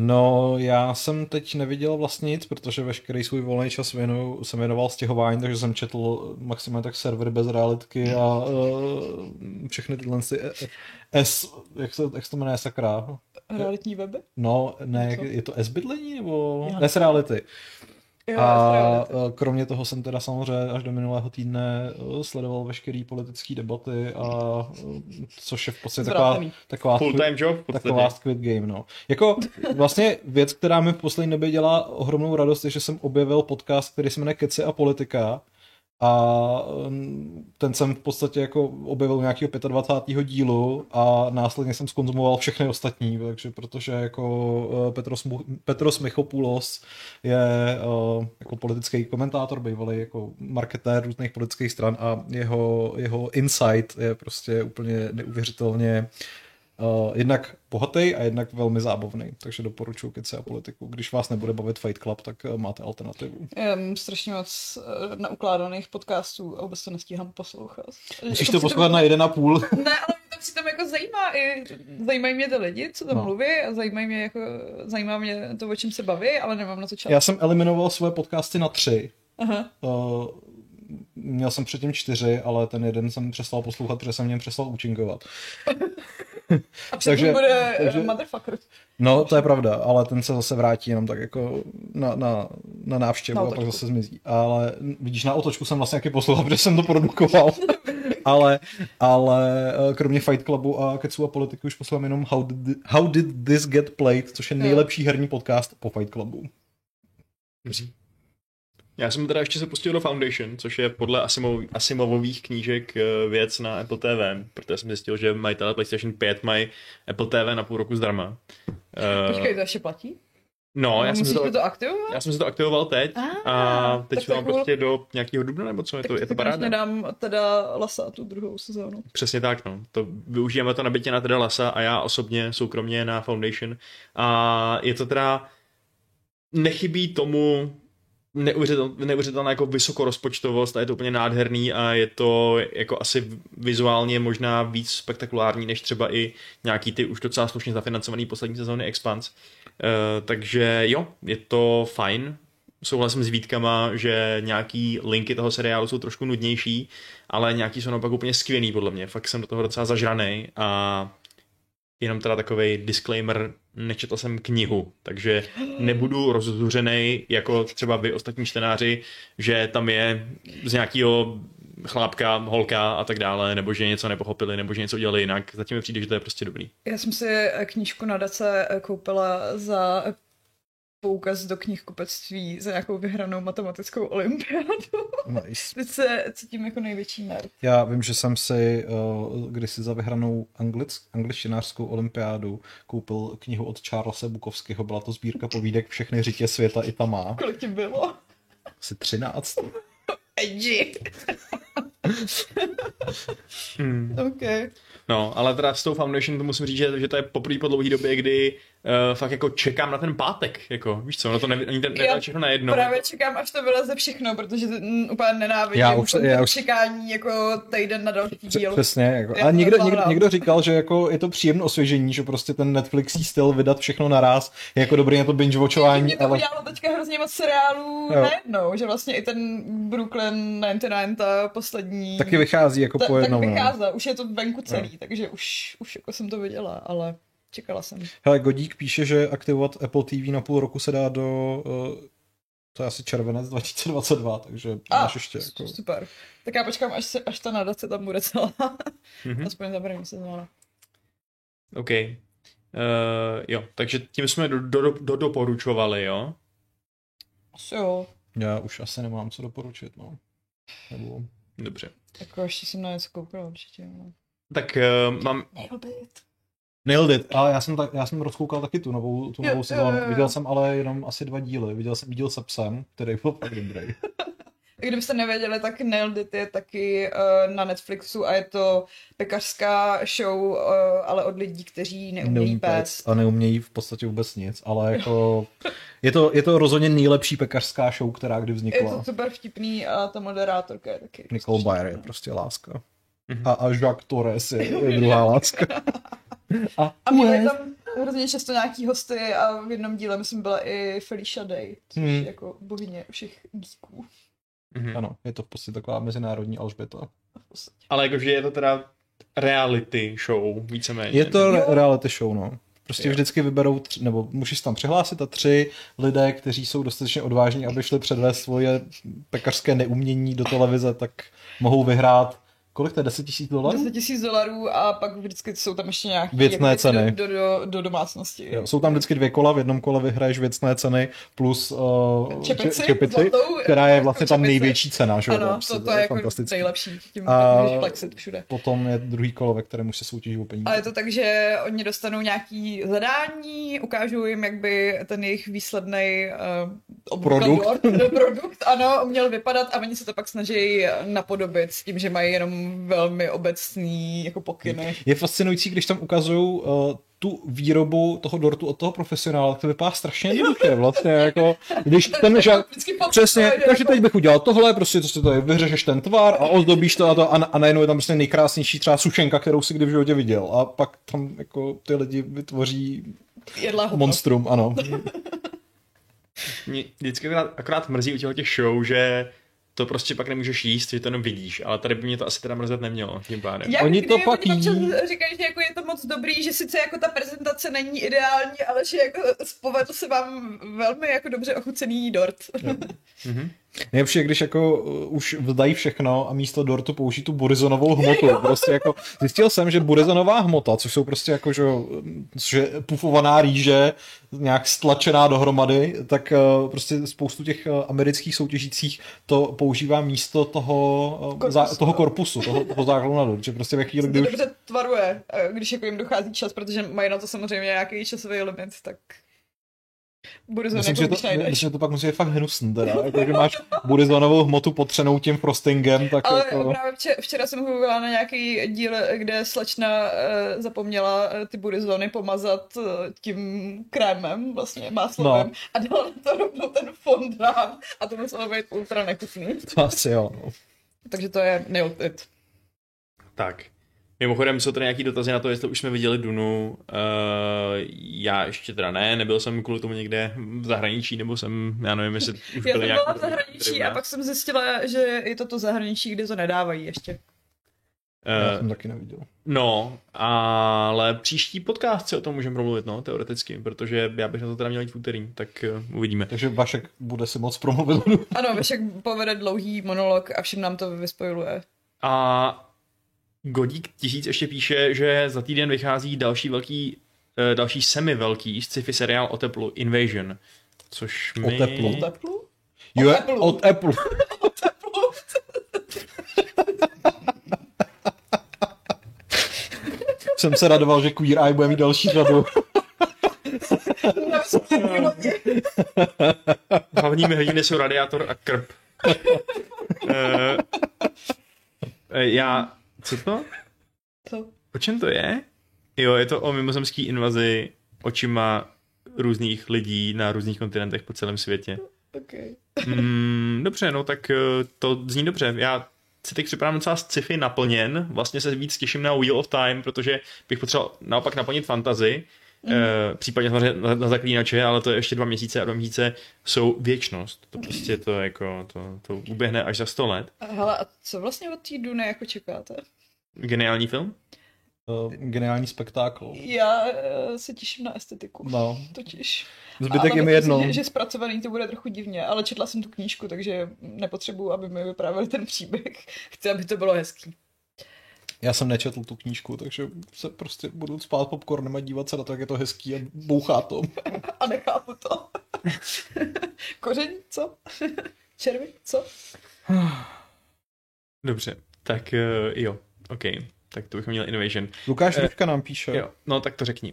No, já jsem teď neviděl vlastně nic, protože veškerý svůj volný čas věnu, jsem věnoval stěhování, takže jsem četl maximálně tak servery bez realitky a uh, všechny tyhle si S, jak se, jak se to jmenuje, sakra? Realitní weby? No, ne, Co? je to S-bydlení nebo Já S reality? Jo, A eh, kromě toho jsem teda samozřejmě až do minulého týdne eh, sledoval veškeré politické debaty, a, eh, což je v podstatě taková, taková, Full time job v podstatě. taková Squid Game. No. Jako vlastně věc, která mi v poslední době dělá ohromnou radost, je, že jsem objevil podcast, který se jmenuje Keci a politika. A mm, ten jsem v podstatě jako objevil nějakého 25. dílu a následně jsem skonzumoval všechny ostatní, takže protože jako eh, Petros, Petros Michopoulos je eh, jako politický komentátor, bývalý jako marketér různých politických stran a jeho, jeho insight je prostě úplně neuvěřitelně Uh, jednak bohatý a jednak velmi zábavný, takže doporučuji Kece a politiku. Když vás nebude bavit Fight Club, tak uh, máte alternativu. Já mám strašně moc uh, naukládaných podcastů a vůbec to nestíhám poslouchat. Musíš Jako to poslouchat na jeden a půl. [laughs] Ne, ale mě to přitom jako zajímá. I, zajímají mě ty lidi, co tam No. mluví a zajímají mě jako, zajímá mě to, o čem se baví, ale nemám na to čas. Já jsem eliminoval svoje podcasty na tři. Aha. Uh, měl jsem předtím čtyři, ale ten jeden jsem přestal poslouchat, protože jsem v něm přestal účinkovat. [laughs] A Takže- bude takže- takže... motherfucker. No, to je pravda, ale ten se zase vrátí jenom tak jako na, na, na návštěvu Na a pak otočku. zase zmizí. Ale vidíš, na otočku jsem vlastně taky poslouchal, protože jsem to produkoval. [laughs] ale, ale eh, kromě Fight Clubu a Kecu a politiky už poslouchám jenom How did, How did This Get Played, což je nejlepší herní podcast po Fight Clubu. Dobří. Já jsem teda ještě se pustil do Foundation, což je podle Asimov, Asimovových knížek eh, věc na Apple TV, protože jsem zjistil, že majitelé PlayStation 5 mají Apple TV na půl roku zdarma. Eh, Počkej, to ještě platí? no, já jsem, to, to aktivovat? já jsem si to aktivoval teď Ah, a teď tak to mám jako- prostě do nějakého dubna, nebo co je to? Je to tak paráda? konečně dám teda Lasa tu druhou sezónu. Přesně tak, no. To využijeme to nabitě na teda Lasa a já osobně soukromně na Foundation. A je to teda, nechybí tomu neuvěřitel, neuvěřitelná jako vysokorozpočtovost a je to úplně nádherný a je to jako asi vizuálně možná víc spektakulární než třeba i nějaký ty už docela slušně zafinancovaný poslední sezóny Expans. Uh, takže jo, je to fajn. Souhlasím s Vítkama, že nějaký linky toho seriálu jsou trošku nudnější, ale nějaký jsou naopak úplně skvělý podle mě. Fakt jsem do toho docela zažraný a jenom teda takový disclaimer, nečetl jsem knihu, takže nebudu rozzuřený jako třeba vy ostatní čtenáři, že tam je z nějakého chlápka, holka a tak dále, nebo že něco nepochopili, nebo že něco udělali jinak. Zatím mi přijde, že to je prostě dobrý. Já jsem si knížku na Dace koupila za poukaz do knihkupectví za nějakou vyhranou matematickou olympiádu. Nice. Teď se cítím jako největší nerd. Já vím, že jsem si uh, kdysi za vyhranou anglic, angličtinářskou olympiádu koupil knihu od Charlesa Bukovského. Byla to sbírka povídek Všechny řitě světa i ta má. Kolik ti bylo? Asi 13. Edgy. Hmm. OK. No, ale teda s tou Foundation to musím říct, že, že to je poprvé po dlouhé době, kdy uh, fakt jako čekám na ten pátek, jako, víš co, no to ne, ani ten, Já ne, všechno najednou. Právě čekám, až to vyleze všechno, protože mm, úplně nenávidím Já už- já už- čekání jako týden na další díl. Přesně. Jako. A někdo, někdo, někdo, říkal, že jako je to příjemné osvěžení, že prostě ten Netflixí styl vydat všechno naraz je jako dobrý na to binge-watchování, Mě to ale udělalo teďka hrozně moc seriálů Jo. najednou, že vlastně i ten Brooklyn 99, ta poslední, taky vychází jako ta, po tak jednom. no. vycházela, už je to venku celý, takže už, už jako jsem to viděla, ale čekala jsem. Hele, Godík píše, že aktivovat Apple TV na půl roku se dá do, uh, to je asi červenec 2022, takže A, máš ještě jako... super. Tak já počkám, až, se, až ta nadace tam bude celá. Mhm. Aspoň za první sezónu. OK. Uh, jo, takže tím jsme do, do, do, doporučovali, jo? Asi jo, Já už asi nemám co doporučit, no. Nebo... Dobře. jako ještě jsem na něco koukala určitě. No. Tak uh, mám, Nailed it. Nailed it. A já jsem, tak, já jsem rozkoukal taky tu novou, tu novou sezónu. Viděl jsem ale jenom asi dva díly. Viděl jsem díl se psem, který byl fakt dobrý. [laughs] Kdybyste nevěděli, tak Nailed It je taky uh, na Netflixu a je to pekařská show, uh, ale od lidí, kteří neumějí Neumí péct. a neumějí v podstatě vůbec nic, ale [laughs] jako... Je to, je to rozhodně nejlepší pekařská show, která kdy Je vznikla. to super vtipný a ta moderátorka je taky. Nicole strašně Bayer je prostě láska. Mhm. A, a Jacques Torres je, je druhá láska. [laughs] A, A měli tam hrozně často nějaký hosty a v jednom díle myslím byla i Felicia Day, což Hmm. je jako bohyně všech geeků. mhm. Ano, je to v podstatě taková mezinárodní Alžběta. ale jakože je to teda reality show, víceméně. Je to re- reality show, no. Prostě Jo. vždycky vyberou, tři, nebo můžeš se tam přihlásit a tři lidé, kteří jsou dostatečně odvážní, aby šli předvést svoje pekařské neumění do televize, tak mohou vyhrát, kolik to je, 10 tisíc dolarů? 10 tisíc dolarů a pak vždycky jsou tam ještě nějaké Věcné ceny. Do, do, do, domácnosti. Jo, jsou tam vždycky dvě kola, v jednom kole vyhraješ věcné ceny plus uh, Čepici, čepici zlatou, která je jako vlastně ta čepici. největší cena, že? Ano, Prostě to, to je jako fantastický. nejlepší. Tím A- flexit všude. Potom je druhý kolo, ve kterém už se soutěží o peníze. A je to tak, že oni dostanou nějaký zadání, ukážou jim, jak by ten jejich výsledný uh, Produkt. [laughs] produkt, ano, měl vypadat a oni se to pak snaží napodobit s tím, že mají jenom velmi obecný jako pokyny. Je fascinující, když tam ukazují uh, tu výrobu toho dortu od toho profesionála, to vypadá strašně jednoduše vlastně, jako, když [laughs] ten žák, Přesně, takže jako- teď bych udělal tohle, prostě to si to je, vyřešeš ten tvar a ozdobíš to a to a, a najednou je tam prostě nejkrásnější třeba sušenka, kterou si kdy v životě viděl a pak tam jako ty lidi vytvoří Jedlá monstrum, ano. [laughs] Mě vždycky akorát, akorát mrzí u těch show, že to prostě pak nemůžeš jíst, že to jenom vidíš, ale tady by mě to asi teda mrzet nemělo tím pádem. Jak Oni to pak jí. Říkají, že jako je to moc dobrý, že sice jako ta prezentace není ideální, ale že jako povedl se vám velmi jako dobře ochucený dort. Mhm. Nejlepší je, když jako uh, už vzdají všechno a místo dortu použijí tu burizonovou hmotu. Prostě jako zjistil jsem, že burizonová hmota, což jsou prostě jako, že, což je pufovaná rýže, nějak stlačená dohromady, tak uh, prostě spoustu těch uh, amerických soutěžících to používá místo toho, Korpusu, zá, toho no. korpusu, toho, toho základu na dort, že prostě ve chvíli, kdy To už dobře tvaruje, eh, když jako jim dochází čas, protože mají na to samozřejmě nějaký časový limit, tak bude Myslím, jako že to, najdeš. myslím, že to pak musí být fakt hnusný teda, jako, že máš burizonovou hmotu potřenou tím frostingem, tak Ale jako... právě včera, včera jsem mluvila na nějaký díl, kde slečna uh, zapomněla uh, ty burizony pomazat uh, tím krémem, vlastně máslovým, No. a dala to rovnou ten fondant a to muselo být ultra nechutný. To asi jo, no. Takže to je nailed it. Tak. Mimochodem jsou tady nějaký dotazy na to, jestli už jsme viděli Dunu. Uh, já ještě teda ne, nebyl jsem kvůli tomu někde v zahraničí, nebo jsem, já nevím, jestli [laughs] už Já byly byla v zahraničí drobná. a pak jsem zjistila, že je to to zahraničí, kde to nedávají ještě. Já Eh, jsem taky neviděl. No, ale příští podcast si o tom můžeme promluvit, no, teoreticky, protože já bych na to teda měl jít v úterý, tak uh, uvidíme. Takže Vašek bude si moc promluvit. Ano, Vašek povede dlouhý monolog a všem nám to vyspojuje. A Godík tisíc ještě píše, že za týden vychází další velký, eh, další semi velký sci-fi seriál o teplu Invasion, což O my... teplu? O teplu? Jo, Apple. od Apple. O teplu? [laughs] Jsem se radoval, že Queer Eye bude mít další řadu. Hlavními hrdiny jsou radiátor a krb. Eh, eh, já... Co to? Co? O čem to je? Jo, je to o mimozemský invazi očima různých lidí na různých kontinentech po celém světě. Okay. Mm, dobře, no tak eh, to zní dobře. Já si teď připadám docela sci-fi naplněn. Vlastně se víc těším na Wheel of Time, protože bych potřeboval naopak naplnit fantazy. Mm. Eh, případně samozřejmě na, na zaklínače, ale to je ještě dva měsíce a dva měsíce jsou věčnost. To prostě to jako, to, to uběhne až za sto let. Hele, a co vlastně od té Duny jako čekáte? Geniální film? Uh, geniální spektákl. Já uh, se těším na estetiku. No, Totiž. zbytek ale je mi jedno. Že, že zpracovaný to bude trochu divně, ale četla jsem tu knížku, takže nepotřebuju, aby mi vyprávěli ten příběh. [laughs] Chci, aby to bylo hezký. Já jsem nečetl tu knížku, takže se prostě budu spát popcornem a dívat se na to, jak je to hezký a bouchá to. [laughs] A nechápu to. [laughs] Koření, co? [laughs] Červy, co? Dobře, tak uh, jo, OK. Tak to bychom měli Invasion. Lukáš Eh, Ruška nám píše. Jo, no tak to řekni.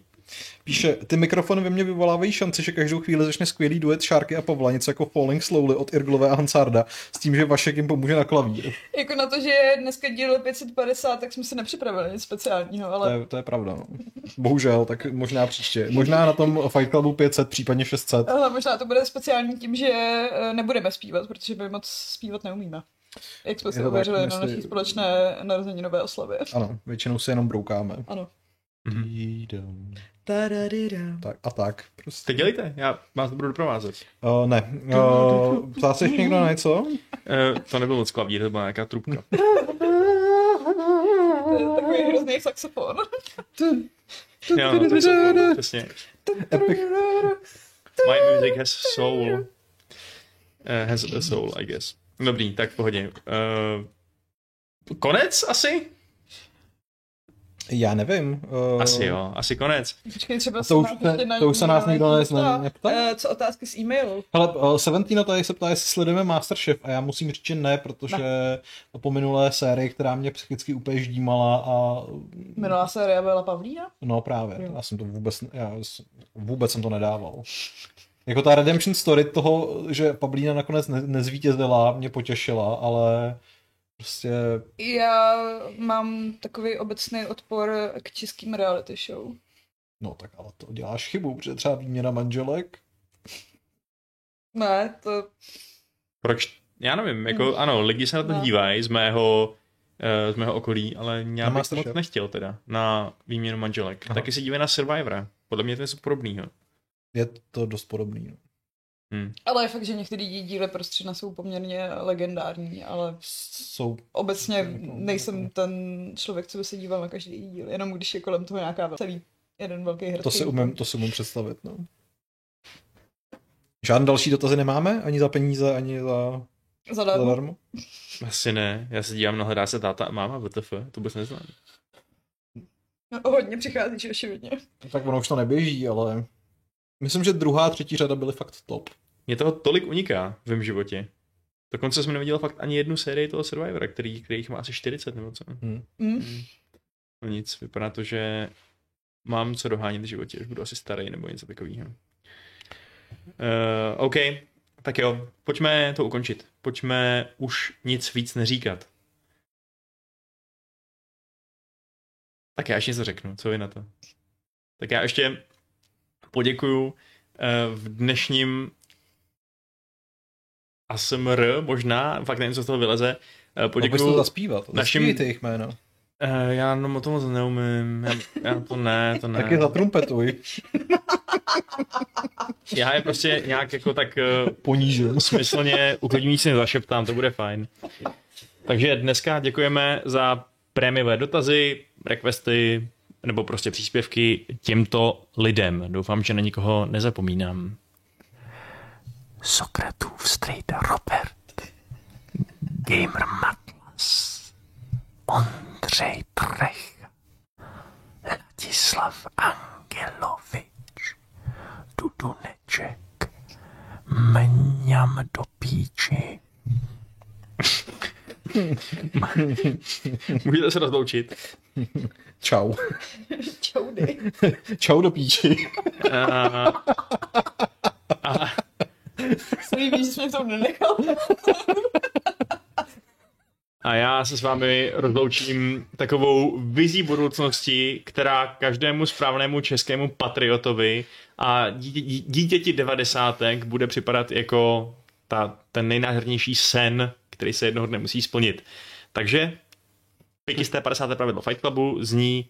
Píše, ty mikrofony ve mně vyvolávají šanci, že každou chvíli začne skvělý duet Šárky a Pavla, něco jako Falling Slowly od Irglové a Hansarda, s tím, že Vašek jim pomůže na klavír. Jako na to, že je dneska díl 550, tak jsme si nepřipravili nic speciálního, To ale je, to je pravda, no. Bohužel, tak možná příště. Možná na tom Fight Clubu 500, případně 600. Ale možná to bude speciální tím, že eh, nebudeme zpívat, protože my moc zpívat neumíme. Jak jsme Je se to tak, uvěřili na naší společné narozeninové oslavě. Ano, většinou se jenom broukáme. Ano. Tadadidam. Tak a tak. Prostě. Tak dělejte, já vás budu doprovázet. Uh, ne. Uh, ptá se ještě někdo na něco? Uh, [laughs] to nebyl moc klavír, to byla nějaká trubka. [laughs] To je takový hrozný saxofon. [laughs] Jo, no, tak jsou- přesně. Epic. My music has soul. Uh, has a soul, I guess. Dobrý, tak v pohodě. Uh, konec asi? Já nevím. Uh, Asi jo, asi konec. Počkej, třeba To už ještě na- to už se nás nikdo ne- ptá. ne- neptá? Eh, Co otázky z e-mailu? Hele, uh, Seventina tady se ptá, jestli sledujeme Masterchef a já musím říct, že ne, protože po minulé sérii, která mě psychicky úplně ždímala a Minulá série byla Pavlína? no právě, Jo. já jsem to vůbec, já vůbec jsem to nedával. Jako ta redemption story toho, že Pavlína nakonec ne, nezvítězila, mě potěšila, ale prostě Já mám takový obecný odpor k českým reality show. No tak ale to děláš chybu, protože třeba výměna manželek. Ne, to Proč? Já nevím, jako Hmm. ano, lidi se na to No. dívají z mého, eh, z mého okolí, ale já bych to moc nechtěl teda na výměnu manželek. Aha. Taky se dívají na Survivora. Podle mě to je něco podobného. Je to dost podobný. No. Hm. Ale je fakt, že některé díly prostředna jsou poměrně legendární, ale Jsou, obecně Jako- nejsem ten člověk, co by se díval na každý díl, jenom když je kolem toho nějaká celý jeden velký hrad. to si umím, to si umím představit. No. Žádné další dotazy nemáme? Ani za peníze, ani za... Zadarmo. Zadarmo? Asi ne, já se dívám na hledá se táta a máma, WTF, to vůbec neznám. No, hodně přicházíš očividně. Tak ono už to neběží, ale myslím, že druhá a třetí řada byly fakt top. Mě toho tolik uniká v mém životě. Dokonce jsem neviděl fakt ani jednu sérii toho Survivora, který, který jich má asi 40 nebo co. Hm. Mm. No nic, vypadá to, že mám co dohánět v životě, už budu asi starý nebo něco takového. Uh, OK, tak jo, pojďme to ukončit. Pojďme už nic víc neříkat. Tak já ještě něco řeknu, co vy na to? Tak já ještě poděkuju uh, v dnešním ASMR možná, fakt nevím, co z toho vyleze. To poděkuju zaspívat. našim- jejich jméno. Uh, já no, o tom moc neumím. Já, já to ne, to ne. Taky zatrumpetuj. [laughs] Já je prostě nějak jako tak Ponížil. smyslně uklidňující zašeptám, to bude fajn. Takže dneska děkujeme za prémiové dotazy, requesty nebo prostě příspěvky těmto lidem. Doufám, že na nikoho nezapomínám. Sokratův strejda Robert, Gamer Matlas, Ondřej Trech, Ladislav Angelovič, Duduneček, Mňam do píči. [laughs] Můžete se rozloučit. Čau. Čaudy. Čau do píči. A, a, Se líbí, že jsi mě v tom nenechal. a já se s vámi rozloučím takovou vizí budoucnosti, která každému správnému českému patriotovi a dítě, dítěti devadesátek bude připadat jako ta, ten nejnádhernější sen, který se jednoho dne musí splnit. Takže 550. pravidlo Fight Clubu zní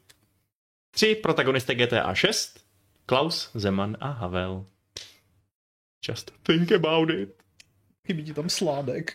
tři protagonisté GTA 6, Klaus, Zeman a Havel. Just think about it. Chybí ti tam sládek.